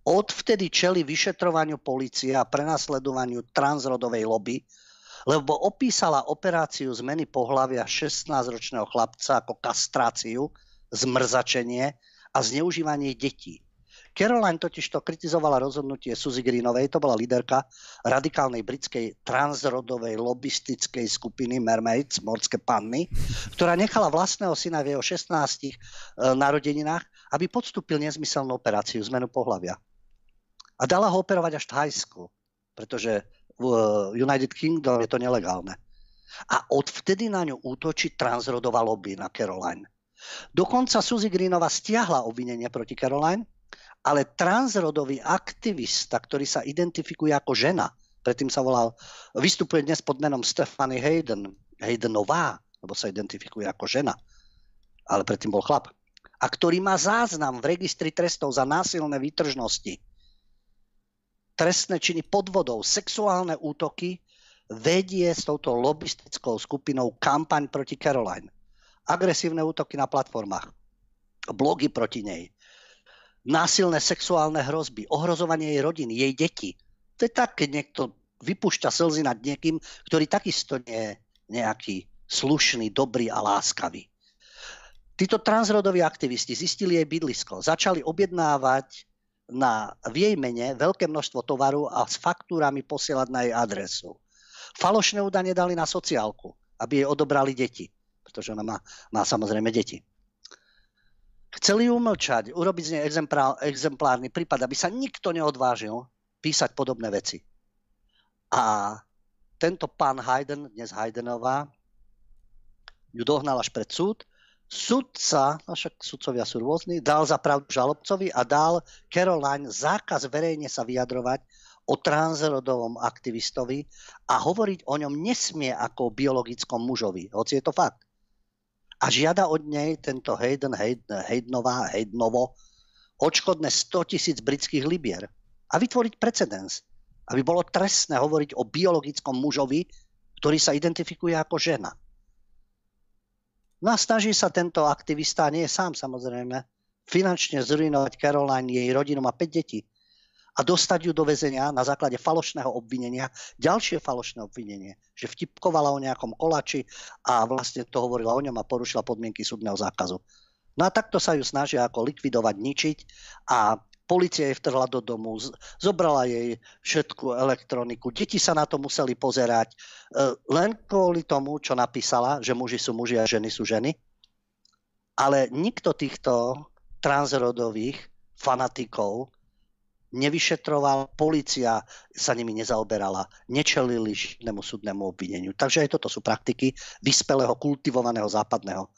Odvtedy čeli vyšetrovaniu policie a prenasledovaniu transrodovej lobby, lebo opísala operáciu zmeny pohľavia 16-ročného chlapca ako kastráciu, zmrzačenie a zneužívanie detí. Caroline totiž to kritizovala rozhodnutie Suzy Greenovej, to bola líderka radikálnej britskej transrodovej lobistickej skupiny Mermaids, morské panny, ktorá nechala vlastného syna v jeho 16 e, narodeninách, aby podstúpil nezmyselnú operáciu, zmenu pohľavia. A dala ho operovať až v Thajsku, pretože v e, United Kingdom je to nelegálne. A odvtedy na ňu útočí transrodová lobby na Caroline. Dokonca Suzy Greenova stiahla obvinenie proti Caroline, ale transrodový aktivista, ktorý sa identifikuje ako žena, predtým sa volal, vystupuje dnes pod menom Stephanie Hayden, Haydenová, lebo sa identifikuje ako žena, ale predtým bol chlap, a ktorý má záznam v registri trestov za násilné výtržnosti, trestné činy podvodov, sexuálne útoky, vedie s touto lobistickou skupinou kampaň proti Caroline agresívne útoky na platformách, blogy proti nej, násilné sexuálne hrozby, ohrozovanie jej rodiny, jej deti. To je tak, keď niekto vypúšťa slzy nad niekým, ktorý takisto nie je nejaký slušný, dobrý a láskavý. Títo transrodoví aktivisti zistili jej bydlisko, začali objednávať na, v jej mene veľké množstvo tovaru a s faktúrami posielať na jej adresu. Falošné údanie dali na sociálku, aby jej odobrali deti pretože ona má, má samozrejme deti. Chceli umlčať, urobiť z nej exemplár, exemplárny prípad, aby sa nikto neodvážil písať podobné veci. A tento pán Hayden, dnes Haydenová, ju dohnal až pred súd. Sudca, no však sudcovia sú rôzni, dal za pravdu žalobcovi a dal Caroline zákaz verejne sa vyjadrovať o transrodovom aktivistovi a hovoriť o ňom nesmie ako o biologickom mužovi, hoci je to fakt a žiada od nej tento Hayden, Hayden Haydenová, Haydenovo odškodné 100 tisíc britských libier a vytvoriť precedens. Aby bolo trestné hovoriť o biologickom mužovi, ktorý sa identifikuje ako žena. No a snaží sa tento aktivista, nie sám samozrejme, finančne zrujnovať Caroline, jej rodinu má 5 detí a dostať ju do väzenia na základe falošného obvinenia, ďalšie falošné obvinenie, že vtipkovala o nejakom kolači a vlastne to hovorila o ňom a porušila podmienky súdneho zákazu. No a takto sa ju snažia ako likvidovať, ničiť a Polícia jej vtrhla do domu, zobrala jej všetku elektroniku. Deti sa na to museli pozerať e, len kvôli tomu, čo napísala, že muži sú muži a ženy sú ženy. Ale nikto týchto transrodových fanatikov nevyšetroval, policia sa nimi nezaoberala, nečelili žiadnemu súdnemu obvineniu. Takže aj toto sú praktiky vyspelého, kultivovaného západného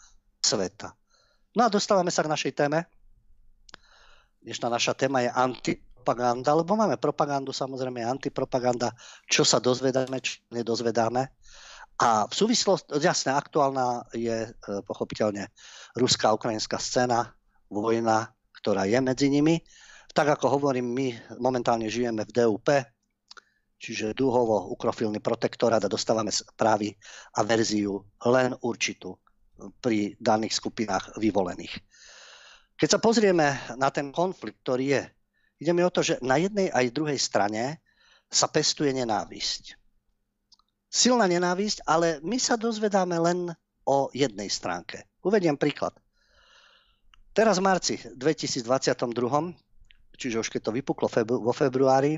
sveta. No a dostávame sa k našej téme, dnešná naša téma je antipropaganda, lebo máme propagandu, samozrejme antipropaganda, čo sa dozvedáme, čo nedozvedáme. A v súvislosti, jasne, aktuálna je e, pochopiteľne ruská ukrajinská scéna, vojna, ktorá je medzi nimi. Tak ako hovorím, my momentálne žijeme v DUP, čiže dúhovo ukrofilný protektorát a dostávame správy a verziu len určitú pri daných skupinách vyvolených. Keď sa pozrieme na ten konflikt, ktorý je, ide mi o to, že na jednej aj druhej strane sa pestuje nenávisť. Silná nenávisť, ale my sa dozvedáme len o jednej stránke. Uvediem príklad. Teraz v marci 2022, čiže už keď to vypuklo vo februári,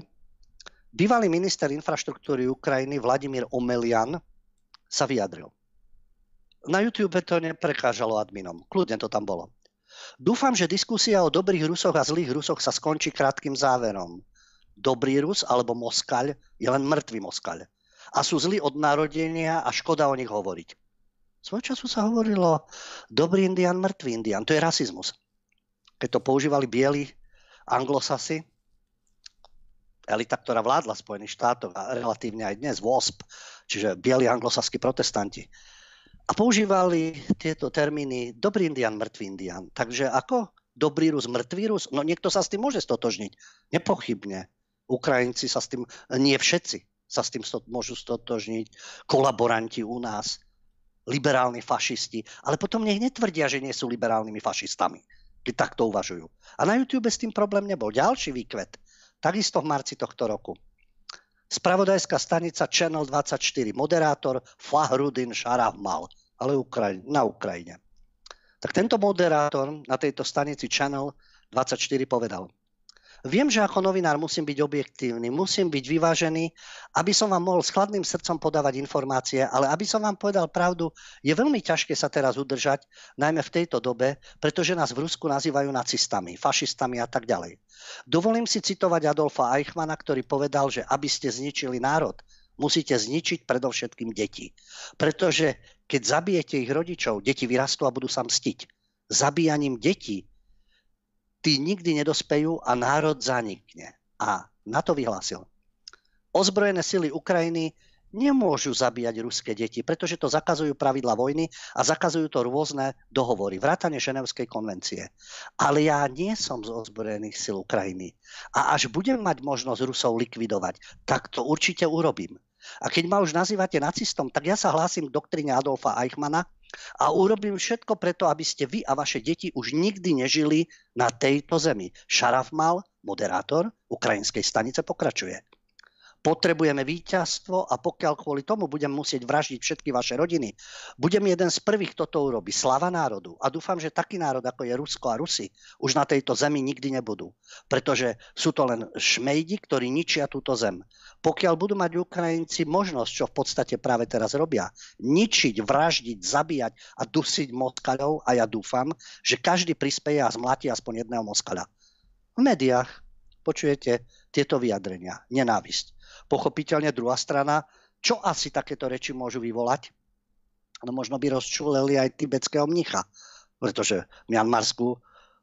bývalý minister infraštruktúry Ukrajiny Vladimír Omelian sa vyjadril. Na YouTube to neprekážalo adminom. Kľudne to tam bolo. Dúfam, že diskusia o dobrých Rusoch a zlých Rusoch sa skončí krátkým záverom. Dobrý Rus alebo Moskaľ je len mŕtvý Moskaľ. A sú zlí od narodenia a škoda o nich hovoriť. Svoj času sa hovorilo dobrý indian, mŕtvý indian. To je rasizmus. Keď to používali bieli anglosasy, elita, ktorá vládla Spojených štátoch a relatívne aj dnes, WASP, čiže bieli anglosaskí protestanti, a používali tieto termíny dobrý indian, mŕtvý indian. Takže ako? Dobrý Rus, mŕtvý Rus? No niekto sa s tým môže stotožniť. Nepochybne. Ukrajinci sa s tým, nie všetci sa s tým môžu stotožniť. Kolaboranti u nás, liberálni fašisti. Ale potom nech netvrdia, že nie sú liberálnymi fašistami, keď takto uvažujú. A na YouTube s tým problém nebol. Ďalší výkvet. Takisto v marci tohto roku. Spravodajská stanica Channel 24, moderátor Fahrudin Šaravmal ale Ukraj- na Ukrajine. Tak tento moderátor na tejto stanici Channel 24 povedal, Viem, že ako novinár musím byť objektívny, musím byť vyvážený, aby som vám mohol s chladným srdcom podávať informácie, ale aby som vám povedal pravdu, je veľmi ťažké sa teraz udržať, najmä v tejto dobe, pretože nás v Rusku nazývajú nacistami, fašistami a tak ďalej. Dovolím si citovať Adolfa Eichmana, ktorý povedal, že aby ste zničili národ, musíte zničiť predovšetkým deti. Pretože keď zabijete ich rodičov, deti vyrastú a budú sa mstiť. Zabíjaním detí tí nikdy nedospejú a národ zanikne. A na to vyhlásil. Ozbrojené sily Ukrajiny nemôžu zabíjať ruské deti, pretože to zakazujú pravidla vojny a zakazujú to rôzne dohovory, vrátane Ženevskej konvencie. Ale ja nie som z ozbrojených sil Ukrajiny. A až budem mať možnosť Rusov likvidovať, tak to určite urobím. A keď ma už nazývate nacistom, tak ja sa hlásim k doktríne Adolfa Eichmana a urobím všetko preto, aby ste vy a vaše deti už nikdy nežili na tejto zemi. Šarafmal, moderátor ukrajinskej stanice, pokračuje. Potrebujeme víťazstvo a pokiaľ kvôli tomu budem musieť vraždiť všetky vaše rodiny, budem jeden z prvých, kto to urobí. Slava národu. A dúfam, že taký národ, ako je Rusko a Rusi, už na tejto zemi nikdy nebudú. Pretože sú to len šmejdi, ktorí ničia túto zem. Pokiaľ budú mať Ukrajinci možnosť, čo v podstate práve teraz robia, ničiť, vraždiť, zabíjať a dusiť moskaľov, a ja dúfam, že každý prispeje a zmlatí aspoň jedného moskaľa. V médiách počujete tieto vyjadrenia, nenávisť. Pochopiteľne druhá strana, čo asi takéto reči môžu vyvolať? No možno by rozčuleli aj tibetského mnicha, pretože v Mianmarsku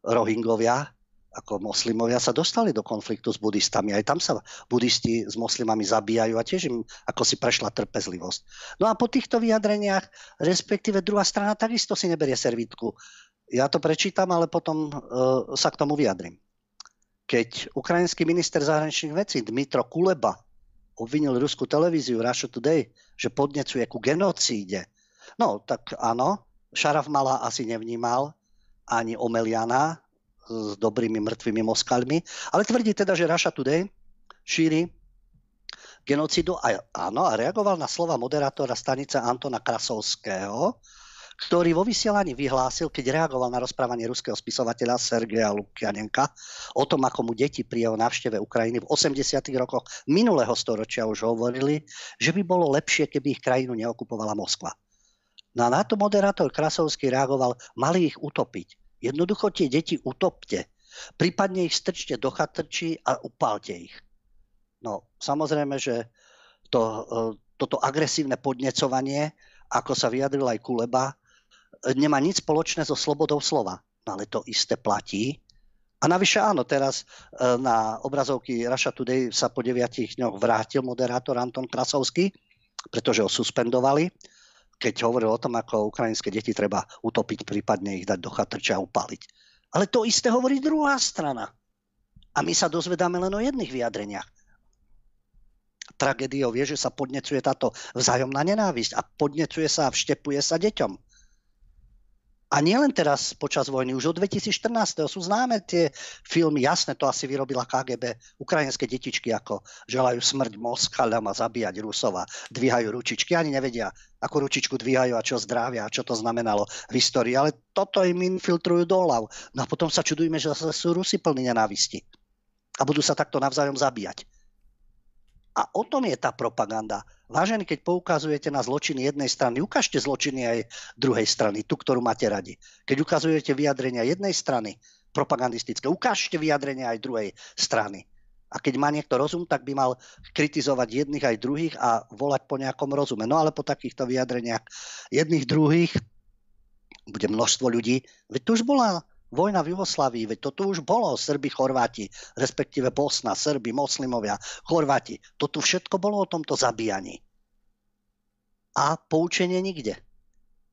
Rohingovia ako moslimovia sa dostali do konfliktu s buddhistami. Aj tam sa buddhisti s moslimami zabíjajú a tiež im ako si prešla trpezlivosť. No a po týchto vyjadreniach, respektíve druhá strana takisto si neberie servítku. Ja to prečítam, ale potom uh, sa k tomu vyjadrim. Keď ukrajinský minister zahraničných vecí Dmitro Kuleba obvinil ruskú televíziu Russia Today, že podnecuje ku genocíde. No, tak áno, Šaraf Mala asi nevnímal ani Omeliana s dobrými mŕtvými moskalmi, ale tvrdí teda, že Russia Today šíri genocidu a áno, a reagoval na slova moderátora stanice Antona Krasovského, ktorý vo vysielaní vyhlásil, keď reagoval na rozprávanie ruského spisovateľa Sergeja Lukianenka o tom, ako mu deti pri jeho návšteve Ukrajiny v 80. rokoch minulého storočia už hovorili, že by bolo lepšie, keby ich krajinu neokupovala Moskva. No a na to moderátor Krasovský reagoval, mali ich utopiť. Jednoducho tie deti utopte. Prípadne ich strčte do chatrčí a upálte ich. No, samozrejme, že to, e, toto agresívne podnecovanie, ako sa vyjadril aj Kuleba, nemá nič spoločné so slobodou slova. No ale to isté platí. A navyše áno, teraz e, na obrazovky Russia Today sa po deviatich dňoch vrátil moderátor Anton Krasovský, pretože ho suspendovali, keď hovoril o tom, ako ukrajinské deti treba utopiť, prípadne ich dať do chatrča a upaliť. Ale to isté hovorí druhá strana. A my sa dozvedáme len o jedných vyjadreniach. Tragédiou je, že sa podnecuje táto vzájomná nenávisť a podnecuje sa a vštepuje sa deťom. A nielen teraz počas vojny, už od 2014. sú známe tie filmy, jasné, to asi vyrobila KGB, ukrajinské detičky, ako želajú smrť Moskaľom a zabíjať Rusova, dvíhajú ručičky, ani nevedia, ako ručičku dvíhajú a čo zdravia, a čo to znamenalo v histórii, ale toto im infiltrujú do hlav. No a potom sa čudujeme, že sú Rusi plní nenávisti. A budú sa takto navzájom zabíjať. A o tom je tá propaganda. Vážení, keď poukazujete na zločiny jednej strany, ukážte zločiny aj druhej strany, tú, ktorú máte radi. Keď ukazujete vyjadrenia jednej strany, propagandistické, ukážte vyjadrenia aj druhej strany. A keď má niekto rozum, tak by mal kritizovať jedných aj druhých a volať po nejakom rozume. No ale po takýchto vyjadreniach jedných druhých bude množstvo ľudí. Veď to už bola vojna v Jugoslávii, veď toto už bolo, Srbi, Chorváti, respektíve Bosna, Srbi, moslimovia, Chorváti. Toto všetko bolo o tomto zabíjaní. A poučenie nikde.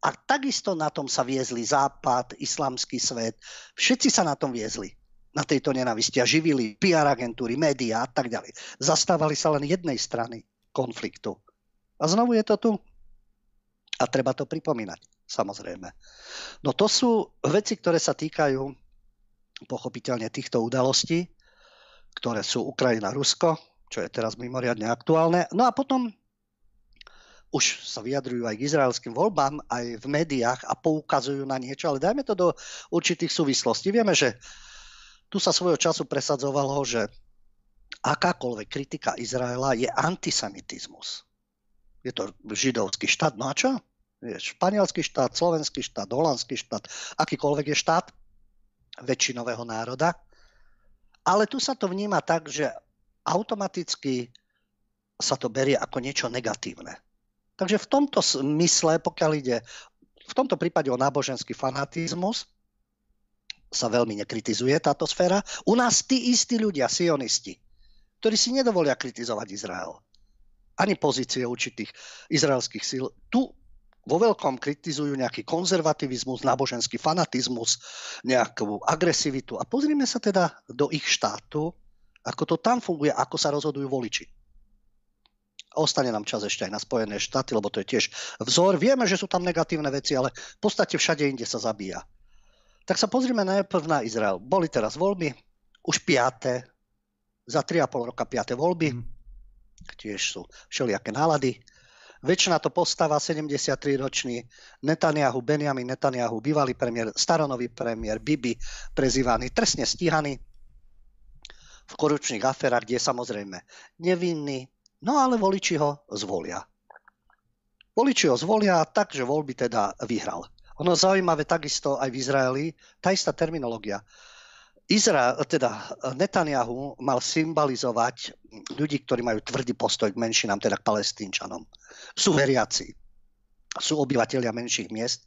A takisto na tom sa viezli Západ, islamský svet, všetci sa na tom viezli na tejto nenavisti a živili PR agentúry, médiá a tak ďalej. Zastávali sa len jednej strany konfliktu. A znovu je to tu. A treba to pripomínať samozrejme. No to sú veci, ktoré sa týkajú pochopiteľne týchto udalostí, ktoré sú Ukrajina-Rusko, čo je teraz mimoriadne aktuálne. No a potom už sa vyjadrujú aj k izraelským voľbám, aj v médiách a poukazujú na niečo, ale dajme to do určitých súvislostí. Vieme, že tu sa svojho času presadzovalo, že akákoľvek kritika Izraela je antisemitizmus. Je to židovský štát, no a čo? Španielský štát, slovenský štát, holandský štát, akýkoľvek je štát väčšinového národa. Ale tu sa to vníma tak, že automaticky sa to berie ako niečo negatívne. Takže v tomto smysle, pokiaľ ide v tomto prípade o náboženský fanatizmus, sa veľmi nekritizuje táto sféra. U nás tí istí ľudia, sionisti, ktorí si nedovolia kritizovať Izrael. Ani pozície určitých izraelských síl. Tu vo veľkom kritizujú nejaký konzervativizmus, náboženský fanatizmus, nejakú agresivitu. A pozrime sa teda do ich štátu, ako to tam funguje, ako sa rozhodujú voliči. Ostane nám čas ešte aj na Spojené štáty, lebo to je tiež vzor. Vieme, že sú tam negatívne veci, ale v podstate všade inde sa zabíja. Tak sa pozrime najprv na Izrael. Boli teraz voľby, už piaté, za 3,5 roka piaté voľby. Mm. Tiež sú všelijaké nálady väčšina to postava 73-ročný Netanyahu, Benjamin Netanyahu, bývalý premiér, staronový premiér, Bibi, prezývaný, trestne stíhaný v korupčných aférach, kde je samozrejme nevinný, no ale voliči ho zvolia. Voliči ho zvolia tak, že voľby teda vyhral. Ono zaujímavé takisto aj v Izraeli, tá istá terminológia. Izrael, teda Netanyahu mal symbolizovať ľudí, ktorí majú tvrdý postoj k menšinám, teda k palestínčanom. Sú veriaci, sú obyvateľia menších miest.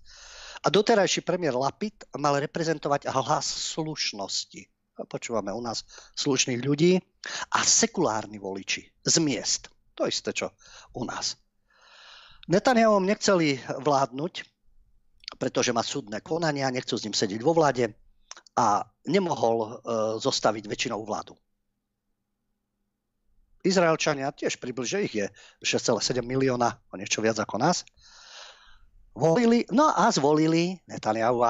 A doterajší premiér Lapid mal reprezentovať hlas slušnosti. Počúvame u nás slušných ľudí a sekulárni voliči z miest. To isté, čo u nás. Netanyahu nechceli vládnuť, pretože má súdne konania, nechcú s ním sedieť vo vláde a nemohol e, zostaviť väčšinou vládu. Izraelčania tiež približne ich je 6,7 milióna, o niečo viac ako nás. Volili, no a zvolili Netanyahu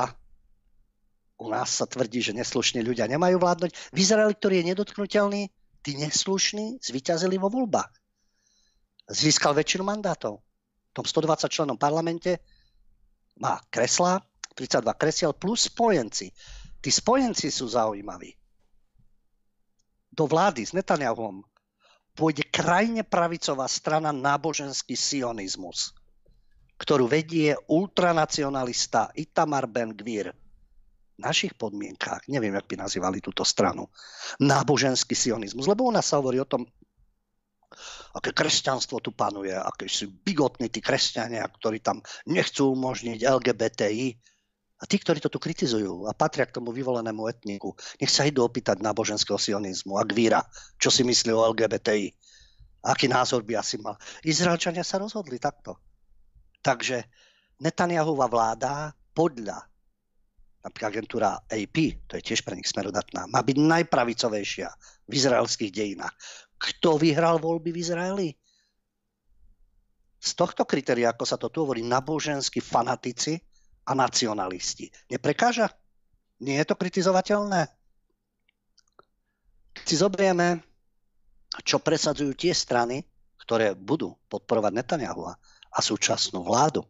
u nás sa tvrdí, že neslušní ľudia nemajú vládnuť. V Izraeli, ktorý je nedotknutelný, tí neslušní zvyťazili vo voľbách. Získal väčšinu mandátov. V tom 120 členom parlamente má kresla, 32 kresiel plus spojenci. Tí spojenci sú zaujímaví. Do vlády s Netanyahom pôjde krajne pravicová strana náboženský sionizmus, ktorú vedie ultranacionalista Itamar Ben Gvir v našich podmienkách, neviem, jak by nazývali túto stranu, náboženský sionizmus. Lebo u nás sa hovorí o tom, aké kresťanstvo tu panuje, aké sú bigotní tí kresťania, ktorí tam nechcú umožniť LGBTI. A tí, ktorí to tu kritizujú a patria k tomu vyvolenému etniku, nech sa idú opýtať náboženského sionizmu a Gvíra, čo si myslí o LGBTI. Aký názor by asi mal. Izraelčania sa rozhodli takto. Takže Netanyahuva vláda podľa napríklad agentúra AP, to je tiež pre nich smerodatná, má byť najpravicovejšia v izraelských dejinách. Kto vyhral voľby v Izraeli? Z tohto kritéria, ako sa to tu hovorí, naboženskí fanatici a nacionalisti. Neprekáža? Nie je to kritizovateľné? Keď si zobrieme, čo presadzujú tie strany, ktoré budú podporovať Netanyahu a súčasnú vládu,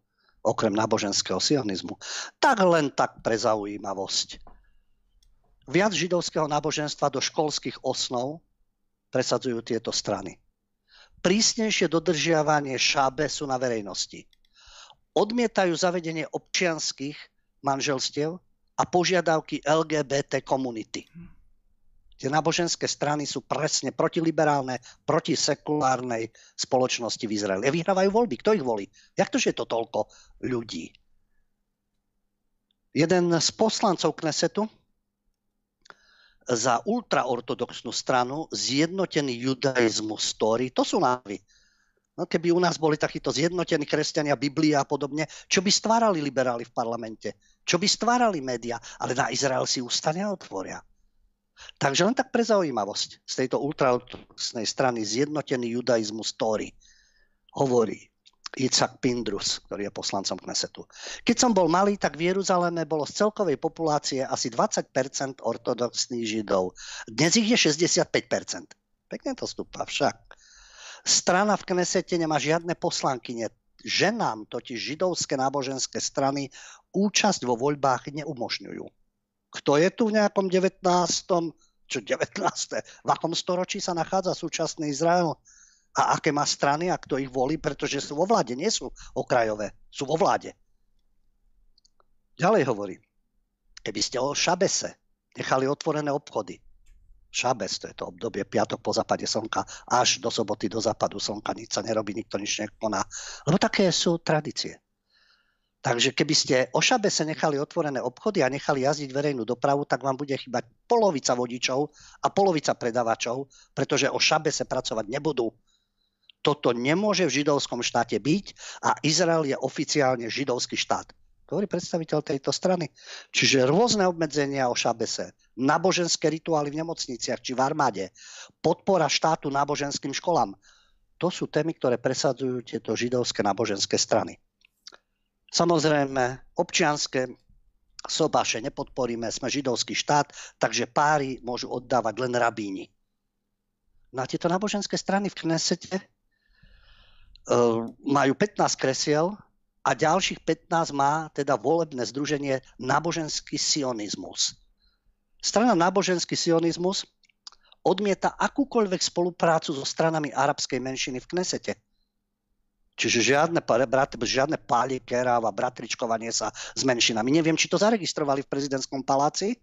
okrem náboženského sionizmu, tak len tak pre zaujímavosť. Viac židovského náboženstva do školských osnov presadzujú tieto strany. Prísnejšie dodržiavanie šábesu na verejnosti. Odmietajú zavedenie občianských manželstiev a požiadavky LGBT komunity. Tie náboženské strany sú presne protiliberálne, proti sekulárnej spoločnosti v Izraeli. A vyhrávajú voľby. Kto ich volí? Jak to, že je to toľko ľudí? Jeden z poslancov Knesetu za ultraortodoxnú stranu zjednotený judaizmus story, to sú názvy. No, keby u nás boli takíto zjednotení kresťania, Biblia a podobne, čo by stvárali liberáli v parlamente? Čo by stvárali média? Ale na Izrael si ústa neotvoria. Takže len tak pre zaujímavosť z tejto ultraortodoxnej strany zjednotený judaizmus Tóry hovorí Yitzhak Pindrus, ktorý je poslancom Knesetu. Keď som bol malý, tak v Jeruzaleme bolo z celkovej populácie asi 20% ortodoxných židov. Dnes ich je 65%. Pekne to stúpa však. Strana v Knesete nemá žiadne poslankyne. Ženám totiž židovské náboženské strany účasť vo voľbách neumožňujú kto je tu v nejakom 19. čo 19. v akom storočí sa nachádza súčasný Izrael a aké má strany a kto ich volí, pretože sú vo vláde, nie sú okrajové, sú vo vláde. Ďalej hovorí, keby ste o Šabese nechali otvorené obchody, Šabes, to je to obdobie piatok po západe slnka, až do soboty do západu slnka, nič sa nerobí, nikto nič nekoná. Lebo také sú tradície. Takže keby ste o Šabese nechali otvorené obchody a nechali jazdiť verejnú dopravu, tak vám bude chýbať polovica vodičov a polovica predavačov, pretože o Šabese pracovať nebudú. Toto nemôže v židovskom štáte byť a Izrael je oficiálne židovský štát. To hovorí predstaviteľ tejto strany. Čiže rôzne obmedzenia o šabese, náboženské rituály v nemocniciach či v armáde, podpora štátu náboženským školám. To sú témy, ktoré presadzujú tieto židovské náboženské strany. Samozrejme, občianské sobaše nepodporíme, sme židovský štát, takže páry môžu oddávať len rabíni. Na tieto náboženské strany v Knesete uh, majú 15 kresiel a ďalších 15 má teda volebné združenie náboženský sionizmus. Strana náboženský sionizmus odmieta akúkoľvek spoluprácu so stranami arabskej menšiny v Knesete. Čiže žiadne, žiadne pálikerá a bratričkovanie sa s menšinami. Neviem, či to zaregistrovali v prezidentskom paláci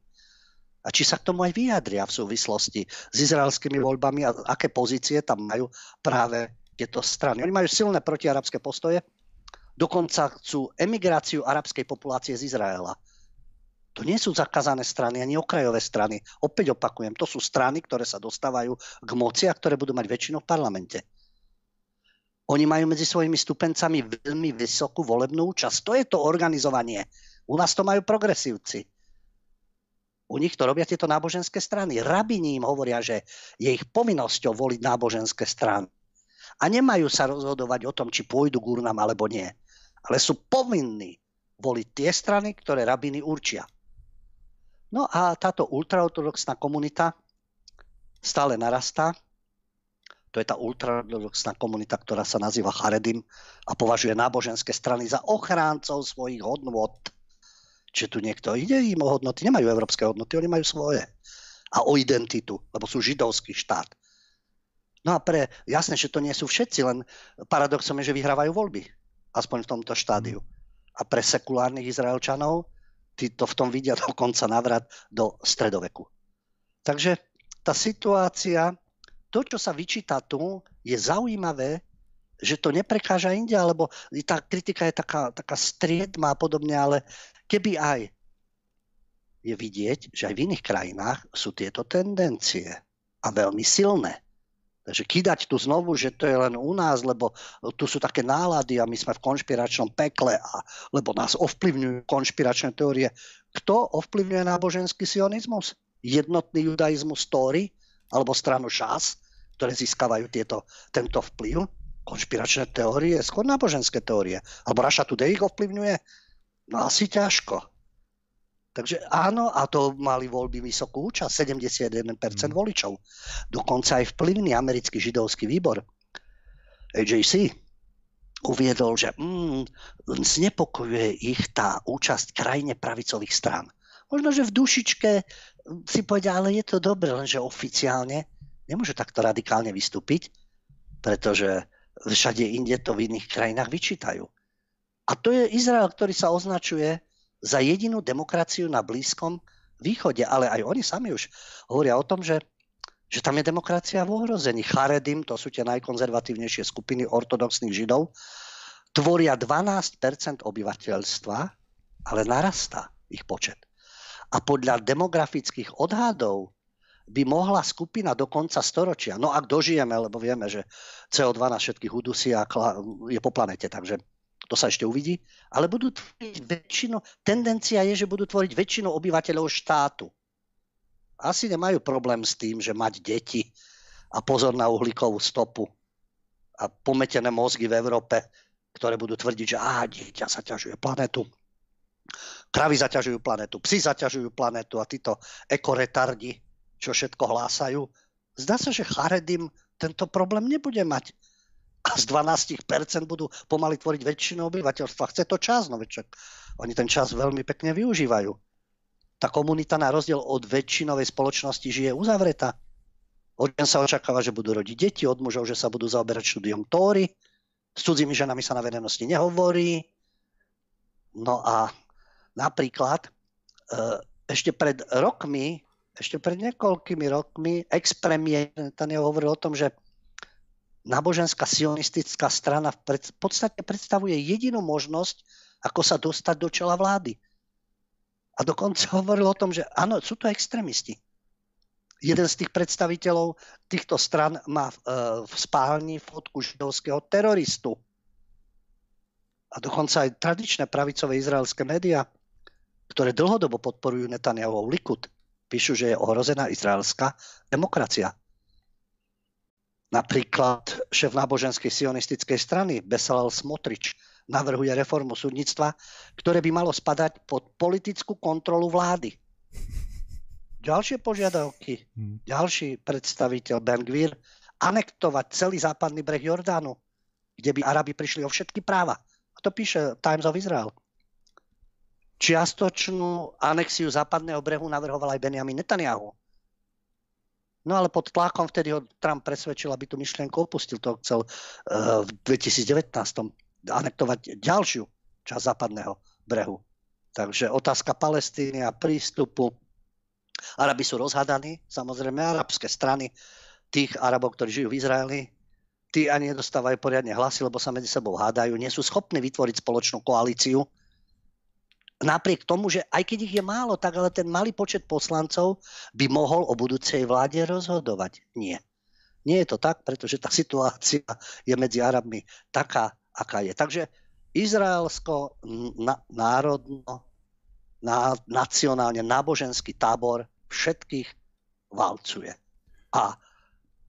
a či sa k tomu aj vyjadria v súvislosti s izraelskými voľbami a aké pozície tam majú práve tieto strany. Oni majú silné protiarabské postoje, dokonca chcú emigráciu arabskej populácie z Izraela. To nie sú zakázané strany, ani okrajové strany. Opäť opakujem, to sú strany, ktoré sa dostávajú k moci a ktoré budú mať väčšinu v parlamente. Oni majú medzi svojimi stupencami veľmi vysokú volebnú účasť. To je to organizovanie. U nás to majú progresívci. U nich to robia tieto náboženské strany. Rabini im hovoria, že je ich povinnosťou voliť náboženské strany. A nemajú sa rozhodovať o tom, či pôjdu k urnám alebo nie. Ale sú povinní voliť tie strany, ktoré rabiny určia. No a táto ultraortodoxná komunita stále narastá. To je tá ultraortodoxná komunita, ktorá sa nazýva Charedim a považuje náboženské strany za ochráncov svojich hodnôt Čiže tu niekto ide im o hodnoty, nemajú európske hodnoty, oni majú svoje. A o identitu, lebo sú židovský štát. No a pre, jasné, že to nie sú všetci, len paradoxom je, že vyhrávajú voľby. Aspoň v tomto štádiu. A pre sekulárnych Izraelčanov, tí to v tom vidia dokonca navrat do stredoveku. Takže tá situácia, to, čo sa vyčíta tu, je zaujímavé, že to neprekáža inde, alebo tá kritika je taká, taká striedma a podobne, ale keby aj je vidieť, že aj v iných krajinách sú tieto tendencie a veľmi silné. Takže kýdať tu znovu, že to je len u nás, lebo tu sú také nálady a my sme v konšpiračnom pekle, a, lebo nás ovplyvňujú konšpiračné teórie. Kto ovplyvňuje náboženský sionizmus? Jednotný judaizmus Tóry alebo stranu Šás, ktoré získavajú tieto, tento vplyv? Konšpiračné teórie, skôr náboženské teórie. Alebo Raša Today ich ovplyvňuje? No asi ťažko. Takže áno, a to mali voľby vysokú účasť, 71% mm. voličov. Dokonca aj vplyvný americký židovský výbor, AJC, uviedol, že mm, znepokojuje ich tá účasť krajine pravicových strán. Možno, že v dušičke si povedia, ale je to dobré, lenže oficiálne nemôže takto radikálne vystúpiť, pretože všade inde to v iných krajinách vyčítajú. A to je Izrael, ktorý sa označuje za jedinú demokraciu na Blízkom východe. Ale aj oni sami už hovoria o tom, že, že tam je demokracia v ohrození. Charedim, to sú tie najkonzervatívnejšie skupiny ortodoxných židov, tvoria 12% obyvateľstva, ale narastá ich počet. A podľa demografických odhadov by mohla skupina do konca storočia, no ak dožijeme, lebo vieme, že CO2 na všetkých udusí a je po planete, takže to sa ešte uvidí, ale budú tvoriť väčšinu, tendencia je, že budú tvoriť väčšinu obyvateľov štátu. Asi nemajú problém s tým, že mať deti a pozor na uhlíkovú stopu a pometené mozgy v Európe, ktoré budú tvrdiť, že á, dieťa zaťažuje planetu, kravy zaťažujú planetu, psi zaťažujú planetu a títo ekoretardi, čo všetko hlásajú. Zdá sa, že Charedim tento problém nebude mať a z 12% budú pomaly tvoriť väčšinu obyvateľstva. Chce to čas, no veď oni ten čas veľmi pekne využívajú. Tá komunita na rozdiel od väčšinovej spoločnosti žije uzavretá. Od sa očakáva, že budú rodiť deti, od mužov, že sa budú zaoberať štúdiom Tóry, s cudzími ženami sa na verejnosti nehovorí. No a napríklad e, ešte pred rokmi, ešte pred niekoľkými rokmi ex-premiér Netanyahu hovoril o tom, že náboženská sionistická strana v podstate predstavuje jedinú možnosť, ako sa dostať do čela vlády. A dokonca hovoril o tom, že áno, sú to extrémisti. Jeden z tých predstaviteľov týchto stran má v, e, spálni fotku židovského teroristu. A dokonca aj tradičné pravicové izraelské médiá, ktoré dlhodobo podporujú Netanyahu Likud, píšu, že je ohrozená izraelská demokracia. Napríklad šéf náboženskej sionistickej strany Besalel Smotrič navrhuje reformu súdnictva, ktoré by malo spadať pod politickú kontrolu vlády. Ďalšie požiadavky, hmm. ďalší predstaviteľ Ben Gvir, anektovať celý západný breh Jordánu, kde by Arabi prišli o všetky práva. A to píše Times of Israel. Čiastočnú anexiu západného brehu navrhoval aj Benjamin Netanyahu. No ale pod tlakom vtedy ho Trump presvedčil, aby tú myšlienku opustil. To chcel uh, v 2019 anektovať ďalšiu časť západného brehu. Takže otázka Palestíny a prístupu. Arabi sú rozhadaní, samozrejme arabské strany tých Arabov, ktorí žijú v Izraeli, tí ani nedostávajú poriadne hlasy, lebo sa medzi sebou hádajú, nie sú schopní vytvoriť spoločnú koalíciu, napriek tomu, že aj keď ich je málo, tak ale ten malý počet poslancov by mohol o budúcej vláde rozhodovať. Nie. Nie je to tak, pretože tá situácia je medzi Arabmi taká, aká je. Takže izraelsko národno na nacionálne náboženský tábor všetkých valcuje. A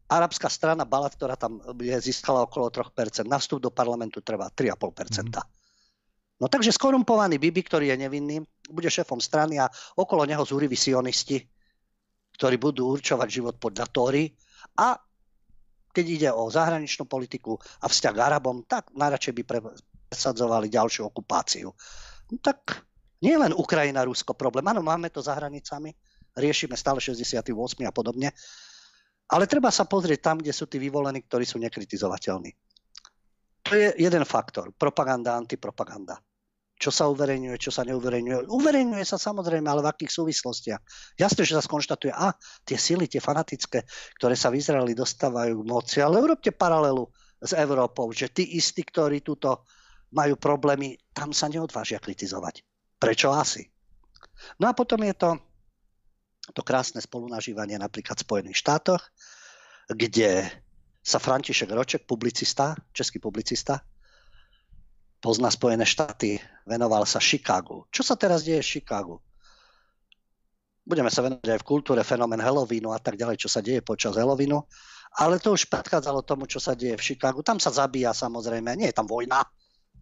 arabská strana Balat, ktorá tam je, získala okolo 3%. Na vstup do parlamentu trvá 3,5%. Mm. No takže skorumpovaný Bibi, ktorý je nevinný, bude šéfom strany a okolo neho zúriví sionisti, ktorí budú určovať život podľa Tóry a keď ide o zahraničnú politiku a vzťah k Arabom, tak najradšej by presadzovali ďalšiu okupáciu. No tak nie len Ukrajina, Rusko problém. Áno, máme to za hranicami, riešime stále 68 a podobne, ale treba sa pozrieť tam, kde sú tí vyvolení, ktorí sú nekritizovateľní. To je jeden faktor. Propaganda, antipropaganda čo sa uverejňuje, čo sa neuverejňuje. Uverejňuje sa samozrejme, ale v akých súvislostiach. Jasne, že sa skonštatuje, a tie sily, tie fanatické, ktoré sa v Izraeli dostávajú k moci, ale urobte paralelu s Európou, že tí istí, ktorí túto majú problémy, tam sa neodvážia kritizovať. Prečo asi? No a potom je to to krásne spolunažívanie napríklad v Spojených štátoch, kde sa František Roček, publicista, český publicista, pozná Spojené štáty, venoval sa Chicagu. Čo sa teraz deje v Chicagu? Budeme sa venovať aj v kultúre fenomén Halloweenu a tak ďalej, čo sa deje počas Halloweenu. Ale to už predchádzalo tomu, čo sa deje v Chicagu. Tam sa zabíja samozrejme, nie je tam vojna,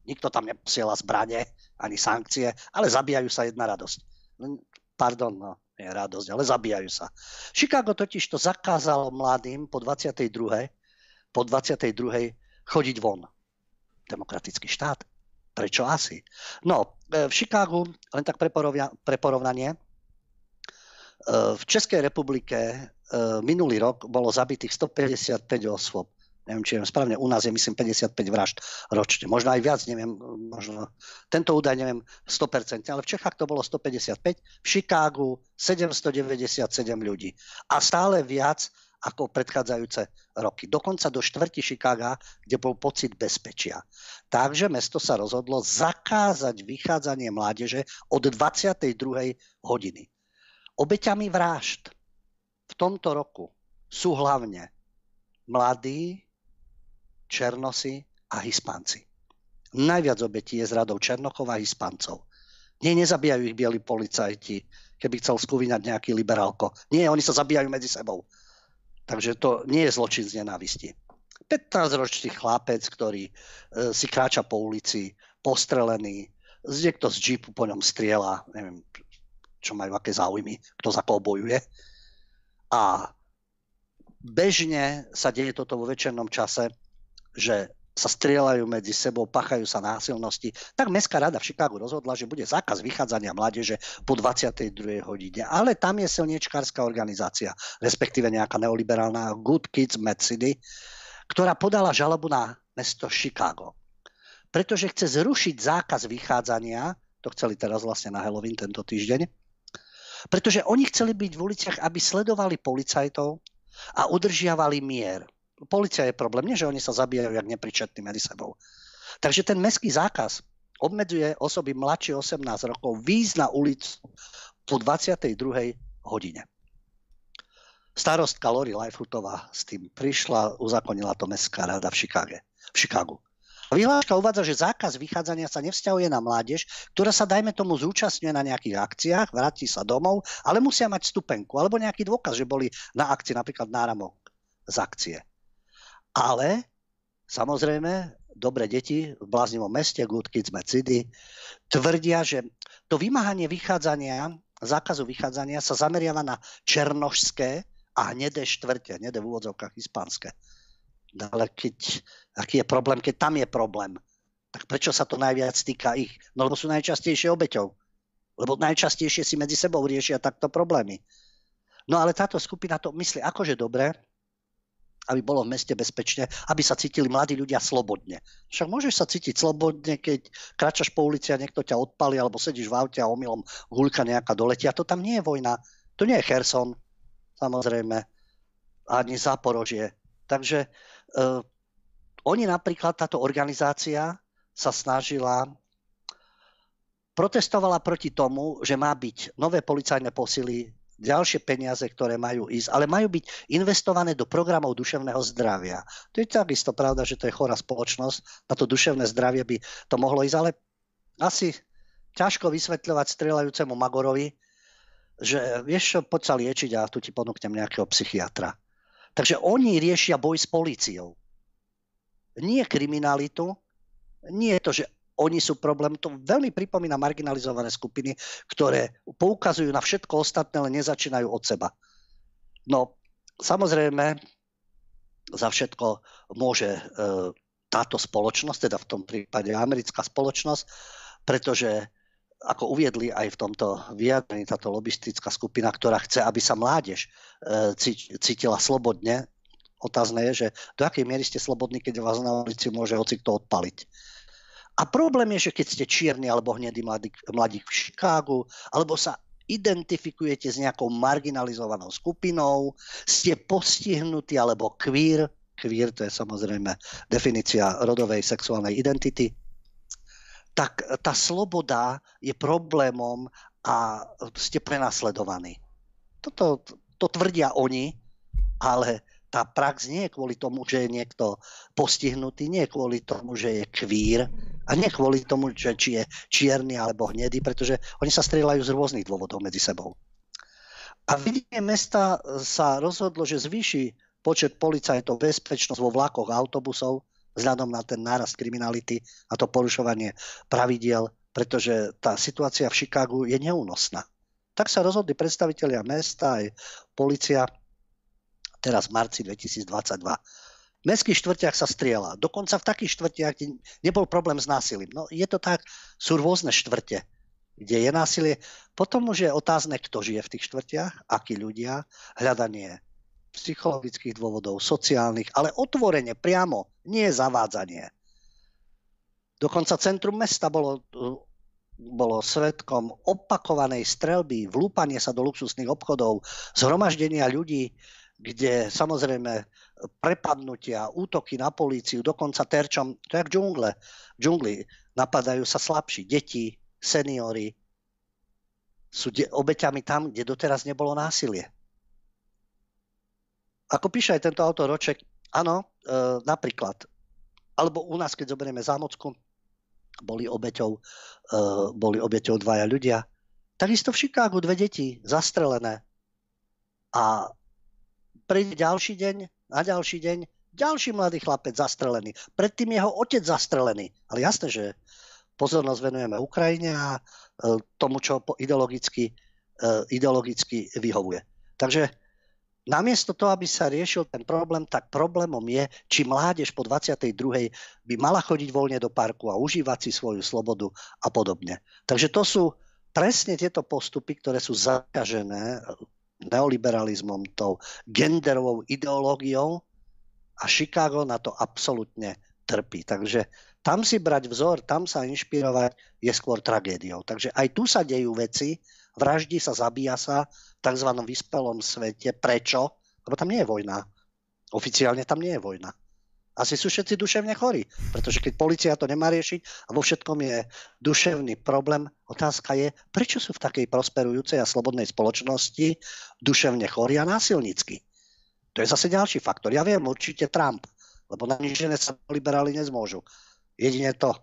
nikto tam neposiela zbranie ani sankcie, ale zabíjajú sa jedna radosť. Pardon, no, nie radosť, ale zabíjajú sa. Chicago totiž to zakázalo mladým po 22. po 22. chodiť von. Demokratický štát. Prečo asi? No, e, v Chicagu, len tak pre, porovnanie, e, v Českej republike e, minulý rok bolo zabitých 155 osôb. Neviem, či je správne, u nás je myslím 55 vražd ročne. Možno aj viac, neviem, možno tento údaj neviem 100%, ale v Čechách to bolo 155, v Chicagu 797 ľudí. A stále viac ako predchádzajúce roky. Dokonca do štvrti Chicaga, kde bol pocit bezpečia. Takže mesto sa rozhodlo zakázať vychádzanie mládeže od 22. hodiny. Obeťami vražd v tomto roku sú hlavne mladí, černosy a hispánci. Najviac obetí je z radou Černochov a hispancov. Nie, nezabíjajú ich bieli policajti, keby chcel skúvinať nejaký liberálko. Nie, oni sa zabíjajú medzi sebou. Takže to nie je zločin z nenávisti. 15-ročný chlapec, ktorý e, si kráča po ulici, postrelený, niekto z džipu po ňom striela, neviem, čo majú aké záujmy, kto za koho bojuje. A bežne sa deje toto vo večernom čase, že sa strieľajú medzi sebou, pachajú sa násilnosti, tak Mestská rada v Chicagu rozhodla, že bude zákaz vychádzania mládeže po 22. hodine. Ale tam je silniečkárska organizácia, respektíve nejaká neoliberálna Good Kids Mad City, ktorá podala žalobu na mesto Chicago. Pretože chce zrušiť zákaz vychádzania, to chceli teraz vlastne na Halloween tento týždeň, pretože oni chceli byť v uliciach, aby sledovali policajtov a udržiavali mier policia je problém. Nie, že oni sa zabíjajú jak nepričetní medzi sebou. Takže ten mestský zákaz obmedzuje osoby mladšie 18 rokov výjsť na ulicu po 22. hodine. Starostka Lori Lifehutová s tým prišla, uzakonila to mestská rada v, Chicago, v Chicagu. Vyhláška uvádza, že zákaz vychádzania sa nevzťahuje na mládež, ktorá sa, dajme tomu, zúčastňuje na nejakých akciách, vráti sa domov, ale musia mať stupenku alebo nejaký dôkaz, že boli na akcii, napríklad náramok z akcie. Ale samozrejme, dobre deti v bláznivom meste, Good Kids Mad City, tvrdia, že to vymáhanie vychádzania, zákazu vychádzania sa zameriava na černožské a hnedé štvrte, hnedé v úvodzovkách hispánske. No ale keď, aký je problém, keď tam je problém, tak prečo sa to najviac týka ich? No lebo sú najčastejšie obeťou. Lebo najčastejšie si medzi sebou riešia takto problémy. No ale táto skupina to myslí akože dobre, aby bolo v meste bezpečne, aby sa cítili mladí ľudia slobodne. Však môžeš sa cítiť slobodne, keď kráčaš po ulici a niekto ťa odpali, alebo sedíš v aute a omylom hulka nejaká doletia. To tam nie je vojna. To nie je Kherson, samozrejme, ani Záporožie. Takže uh, oni napríklad, táto organizácia sa snažila protestovala proti tomu, že má byť nové policajné posily ďalšie peniaze, ktoré majú ísť, ale majú byť investované do programov duševného zdravia. To je takisto pravda, že to je chorá spoločnosť, na to duševné zdravie by to mohlo ísť, ale asi ťažko vysvetľovať strieľajúcemu Magorovi, že vieš čo, poď sa liečiť a tu ti ponúknem nejakého psychiatra. Takže oni riešia boj s políciou. Nie kriminalitu, nie je to, že oni sú problém. To veľmi pripomína marginalizované skupiny, ktoré poukazujú na všetko ostatné, ale nezačínajú od seba. No, samozrejme, za všetko môže e, táto spoločnosť, teda v tom prípade americká spoločnosť, pretože ako uviedli aj v tomto vyjadrení táto lobistická skupina, ktorá chce, aby sa mládež e, cítila slobodne. Otázne je, že do akej miery ste slobodní, keď vás na ulici môže hoci kto odpaliť. A problém je, že keď ste čierni alebo hnedý mladík, mladík v Chicagu, alebo sa identifikujete s nejakou marginalizovanou skupinou, ste postihnutí alebo queer, queer to je samozrejme definícia rodovej sexuálnej identity, tak tá sloboda je problémom a ste prenasledovaní. Toto to tvrdia oni, ale tá prax nie je kvôli tomu, že je niekto postihnutý, nie je kvôli tomu, že je kvír a nie kvôli tomu, že či je čierny alebo hnedý, pretože oni sa strieľajú z rôznych dôvodov medzi sebou. A vedenie mesta sa rozhodlo, že zvýši počet policajtov, bezpečnosť vo vlakoch a autobusov vzhľadom na ten nárast kriminality a to porušovanie pravidiel, pretože tá situácia v Chicagu je neúnosná. Tak sa rozhodli predstavitelia mesta aj policia teraz v marci 2022. V mestských štvrtiach sa strieľa. Dokonca v takých štvrtiach, kde nebol problém s násilím. No je to tak, sú rôzne štvrte, kde je násilie. Potom už je otázne, kto žije v tých štvrtiach, akí ľudia, hľadanie psychologických dôvodov, sociálnych, ale otvorene, priamo, nie zavádzanie. Dokonca centrum mesta bolo, bolo svetkom opakovanej strelby, vlúpanie sa do luxusných obchodov, zhromaždenia ľudí, kde samozrejme prepadnutia, útoky na políciu, dokonca terčom, to je v džungle. V džungli napadajú sa slabší, deti, seniory, sú de- obeťami tam, kde doteraz nebolo násilie. Ako píše aj tento autor Roček, áno, e, napríklad, alebo u nás, keď zoberieme zámocku, boli obeťou, e, boli obeťou dvaja ľudia. Takisto v Chicagu dve deti zastrelené. A príde ďalší deň, na ďalší deň, ďalší mladý chlapec zastrelený. Predtým jeho otec zastrelený. Ale jasné, že pozornosť venujeme Ukrajine a e, tomu, čo ideologicky, e, ideologicky vyhovuje. Takže Namiesto toho, aby sa riešil ten problém, tak problémom je, či mládež po 22. by mala chodiť voľne do parku a užívať si svoju slobodu a podobne. Takže to sú presne tieto postupy, ktoré sú zakažené neoliberalizmom, tou genderovou ideológiou a Chicago na to absolútne trpí. Takže tam si brať vzor, tam sa inšpirovať je skôr tragédiou. Takže aj tu sa dejú veci, vraždí sa, zabíja sa, tzv. vyspelom svete. Prečo? Lebo tam nie je vojna. Oficiálne tam nie je vojna. Asi sú všetci duševne chorí, pretože keď policia to nemá riešiť a vo všetkom je duševný problém, otázka je, prečo sú v takej prosperujúcej a slobodnej spoločnosti duševne chorí a násilnícky. To je zase ďalší faktor. Ja viem, určite Trump, lebo na nič sa liberáli nezmôžu. Jedine to,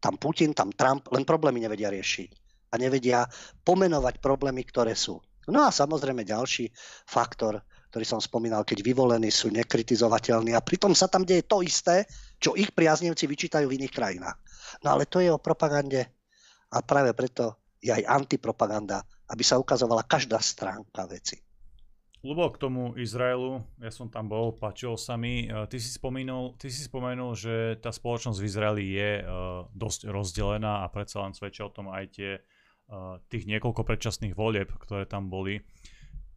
tam Putin, tam Trump, len problémy nevedia riešiť a nevedia pomenovať problémy, ktoré sú. No a samozrejme ďalší faktor, ktorý som spomínal, keď vyvolení sú nekritizovateľní a pritom sa tam deje to isté, čo ich priaznivci vyčítajú v iných krajinách. No ale to je o propagande a práve preto je aj antipropaganda, aby sa ukazovala každá stránka veci. Lubo, k tomu Izraelu, ja som tam bol, páčilo sa mi. E, ty si, spomenul, ty si spomenul, že tá spoločnosť v Izraeli je uh, dosť rozdelená a predsa len svedčia o tom aj tie tých niekoľko predčasných volieb, ktoré tam boli.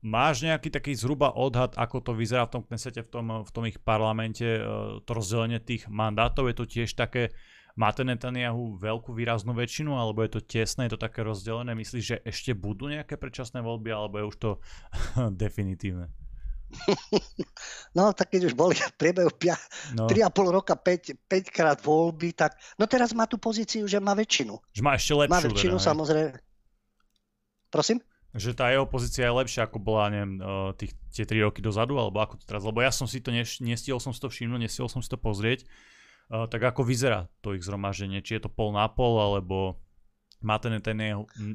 Máš nejaký taký zhruba odhad, ako to vyzerá v tom Knesete, v tom, v tom ich parlamente, e, to rozdelenie tých mandátov? Je to tiež také, má ten Netanyahu veľkú výraznú väčšinu, alebo je to tesné, je to také rozdelené? Myslíš, že ešte budú nejaké predčasné voľby, alebo je už to definitívne? No, tak keď už boli v priebehu 5, no. 3,5 roka 5, 5 krát voľby, tak no teraz má tú pozíciu, že má väčšinu. Že má ešte lepšiu. Má väčšinu, teda, samozrejme. Prosím? Že tá jeho pozícia je lepšia, ako bola, neviem, eh, tých, tie 3 roky dozadu, alebo ako to teraz, lebo ja som si to, neš, nestihol som si to všimnúť, nestihol som si to pozrieť. Uh, tak ako vyzerá to ich zhromaždenie? Či je to pol na pol, alebo Má ten, ten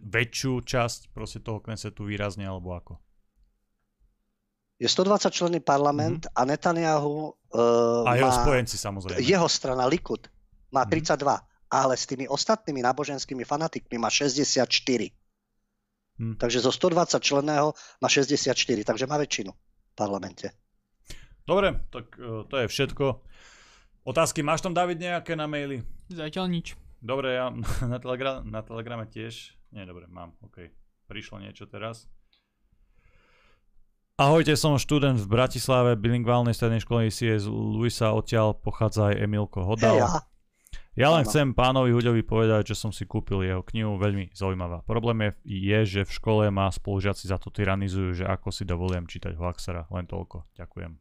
väčšiu časť proste toho Knesetu výrazne, alebo ako? Je 120 členný parlament mm-hmm. a Netanyahu uh, a jeho má, spojenci samozrejme. Jeho strana Likud má 32, mm-hmm. ale s tými ostatnými náboženskými fanatikmi má 64. Hmm. Takže zo 120 členného má 64, takže má väčšinu v parlamente. Dobre, tak uh, to je všetko. Otázky máš tam, David, nejaké na maily? Zatiaľ nič. Dobre, ja na, telegra- na telegrame tiež. Nie, dobre, mám, OK. Prišlo niečo teraz. Ahojte, som študent v Bratislave, bilingválnej strednej školy z Luisa, odtiaľ pochádza aj Emilko Hodal. Hey, ja len chcem pánovi Huďovi povedať, že som si kúpil jeho knihu, veľmi zaujímavá. Problém je, je, že v škole ma spolužiaci za to tyranizujú, že ako si dovolím čítať Hoaxera. Len toľko. Ďakujem.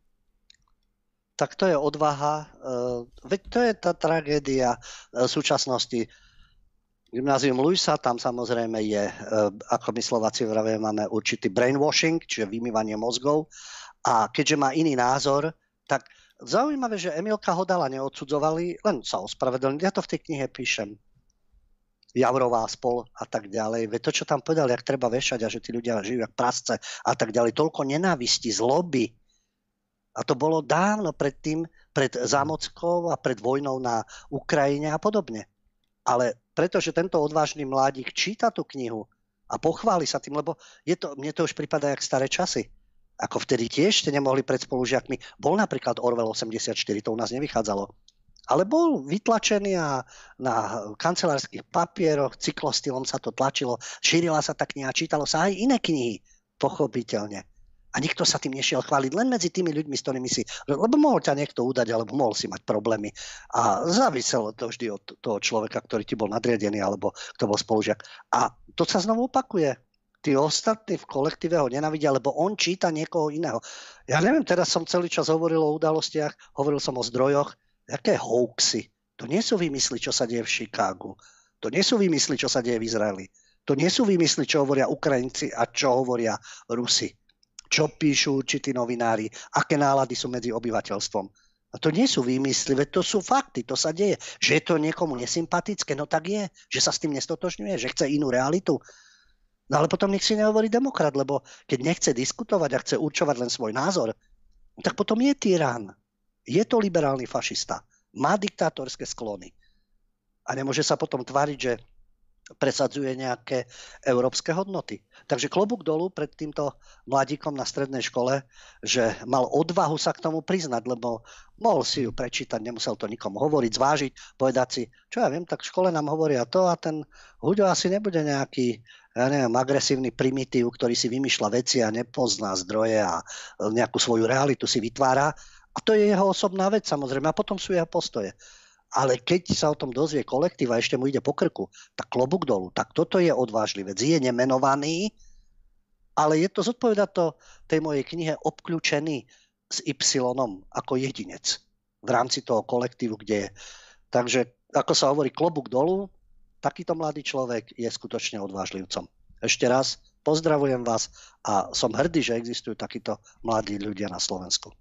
Tak to je odvaha. Uh, veď to je tá tragédia uh, súčasnosti. Gymnázium Luisa, tam samozrejme je, uh, ako my Slováci vravie, máme určitý brainwashing, čiže vymývanie mozgov. A keďže má iný názor, tak Zaujímavé, že Emilka Hodala neodsudzovali, len sa ospravedlnili. Ja to v tej knihe píšem. Javrová spol a tak ďalej. Veď to, čo tam povedal, jak treba vešať a že tí ľudia žijú jak prasce a tak ďalej. Toľko nenávisti, zloby. A to bolo dávno pred tým, pred zámockou a pred vojnou na Ukrajine a podobne. Ale pretože tento odvážny mladík číta tú knihu a pochváli sa tým, lebo je to, mne to už prípada jak staré časy ako vtedy tiež ste nemohli pred spolužiakmi. Bol napríklad Orwell 84, to u nás nevychádzalo. Ale bol vytlačený a na kancelárskych papieroch, cyklostylom sa to tlačilo, šírila sa tá kniha, čítalo sa aj iné knihy, pochopiteľne. A nikto sa tým nešiel chváliť, len medzi tými ľuďmi, s ktorými si... Lebo mohol ťa niekto udať, alebo mohol si mať problémy. A záviselo to vždy od toho človeka, ktorý ti bol nadriadený, alebo kto bol spolužiak. A to sa znovu opakuje tí ostatní v kolektíve ho nenavidia, lebo on číta niekoho iného. Ja neviem, teraz som celý čas hovoril o udalostiach, hovoril som o zdrojoch, aké hoaxy. To nie sú vymysly, čo sa deje v Chicagu. To nie sú vymysly, čo sa deje v Izraeli. To nie sú vymysly, čo hovoria Ukrajinci a čo hovoria Rusi. Čo píšu určití novinári, aké nálady sú medzi obyvateľstvom. A to nie sú výmysly, veď to sú fakty, to sa deje. Že je to niekomu nesympatické, no tak je, že sa s tým nestotožňuje, že chce inú realitu. No ale potom nech si nehovorí demokrat, lebo keď nechce diskutovať a chce určovať len svoj názor, tak potom je tyrán. Je to liberálny fašista. Má diktátorské sklony. A nemôže sa potom tváriť, že presadzuje nejaké európske hodnoty. Takže klobúk dolu pred týmto mladíkom na strednej škole, že mal odvahu sa k tomu priznať, lebo mohol si ju prečítať, nemusel to nikomu hovoriť, zvážiť, povedať si, čo ja viem, tak v škole nám hovoria to a ten Huďo asi nebude nejaký ja neviem, agresívny primitív, ktorý si vymýšľa veci a nepozná zdroje a nejakú svoju realitu si vytvára. A to je jeho osobná vec samozrejme. A potom sú jeho postoje. Ale keď sa o tom dozvie kolektív a ešte mu ide po krku, tak klobúk dolu. Tak toto je vec. Je nemenovaný, ale je to, zodpoveda to tej mojej knihe obklúčený s Y ako jedinec v rámci toho kolektívu, kde je. Takže, ako sa hovorí, klobúk dolu, takýto mladý človek je skutočne odvážlivcom. Ešte raz pozdravujem vás a som hrdý, že existujú takíto mladí ľudia na Slovensku.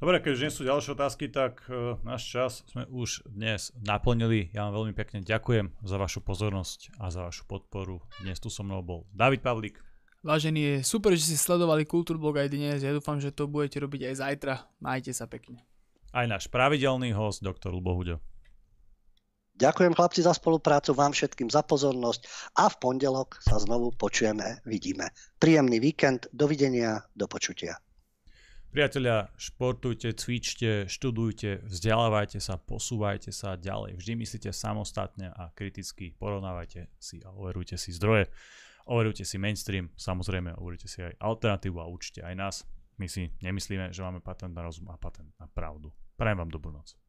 Dobre, keď už nie sú ďalšie otázky, tak uh, náš čas sme už dnes naplnili. Ja vám veľmi pekne ďakujem za vašu pozornosť a za vašu podporu. Dnes tu so mnou bol David Pavlík. Vážení, je super, že ste sledovali Kultúrblog aj dnes. Ja dúfam, že to budete robiť aj zajtra. Majte sa pekne. Aj náš pravidelný host, doktor Lubohuďo. Ďakujem chlapci za spoluprácu, vám všetkým za pozornosť a v pondelok sa znovu počujeme, vidíme. Príjemný víkend, dovidenia, do počutia. Priatelia, športujte, cvičte, študujte, vzdelávajte sa, posúvajte sa ďalej. Vždy myslíte samostatne a kriticky porovnávajte si a overujte si zdroje. Overujte si mainstream, samozrejme overujte si aj alternatívu a učte aj nás. My si nemyslíme, že máme patent na rozum a patent na pravdu. Prajem vám dobrú noc.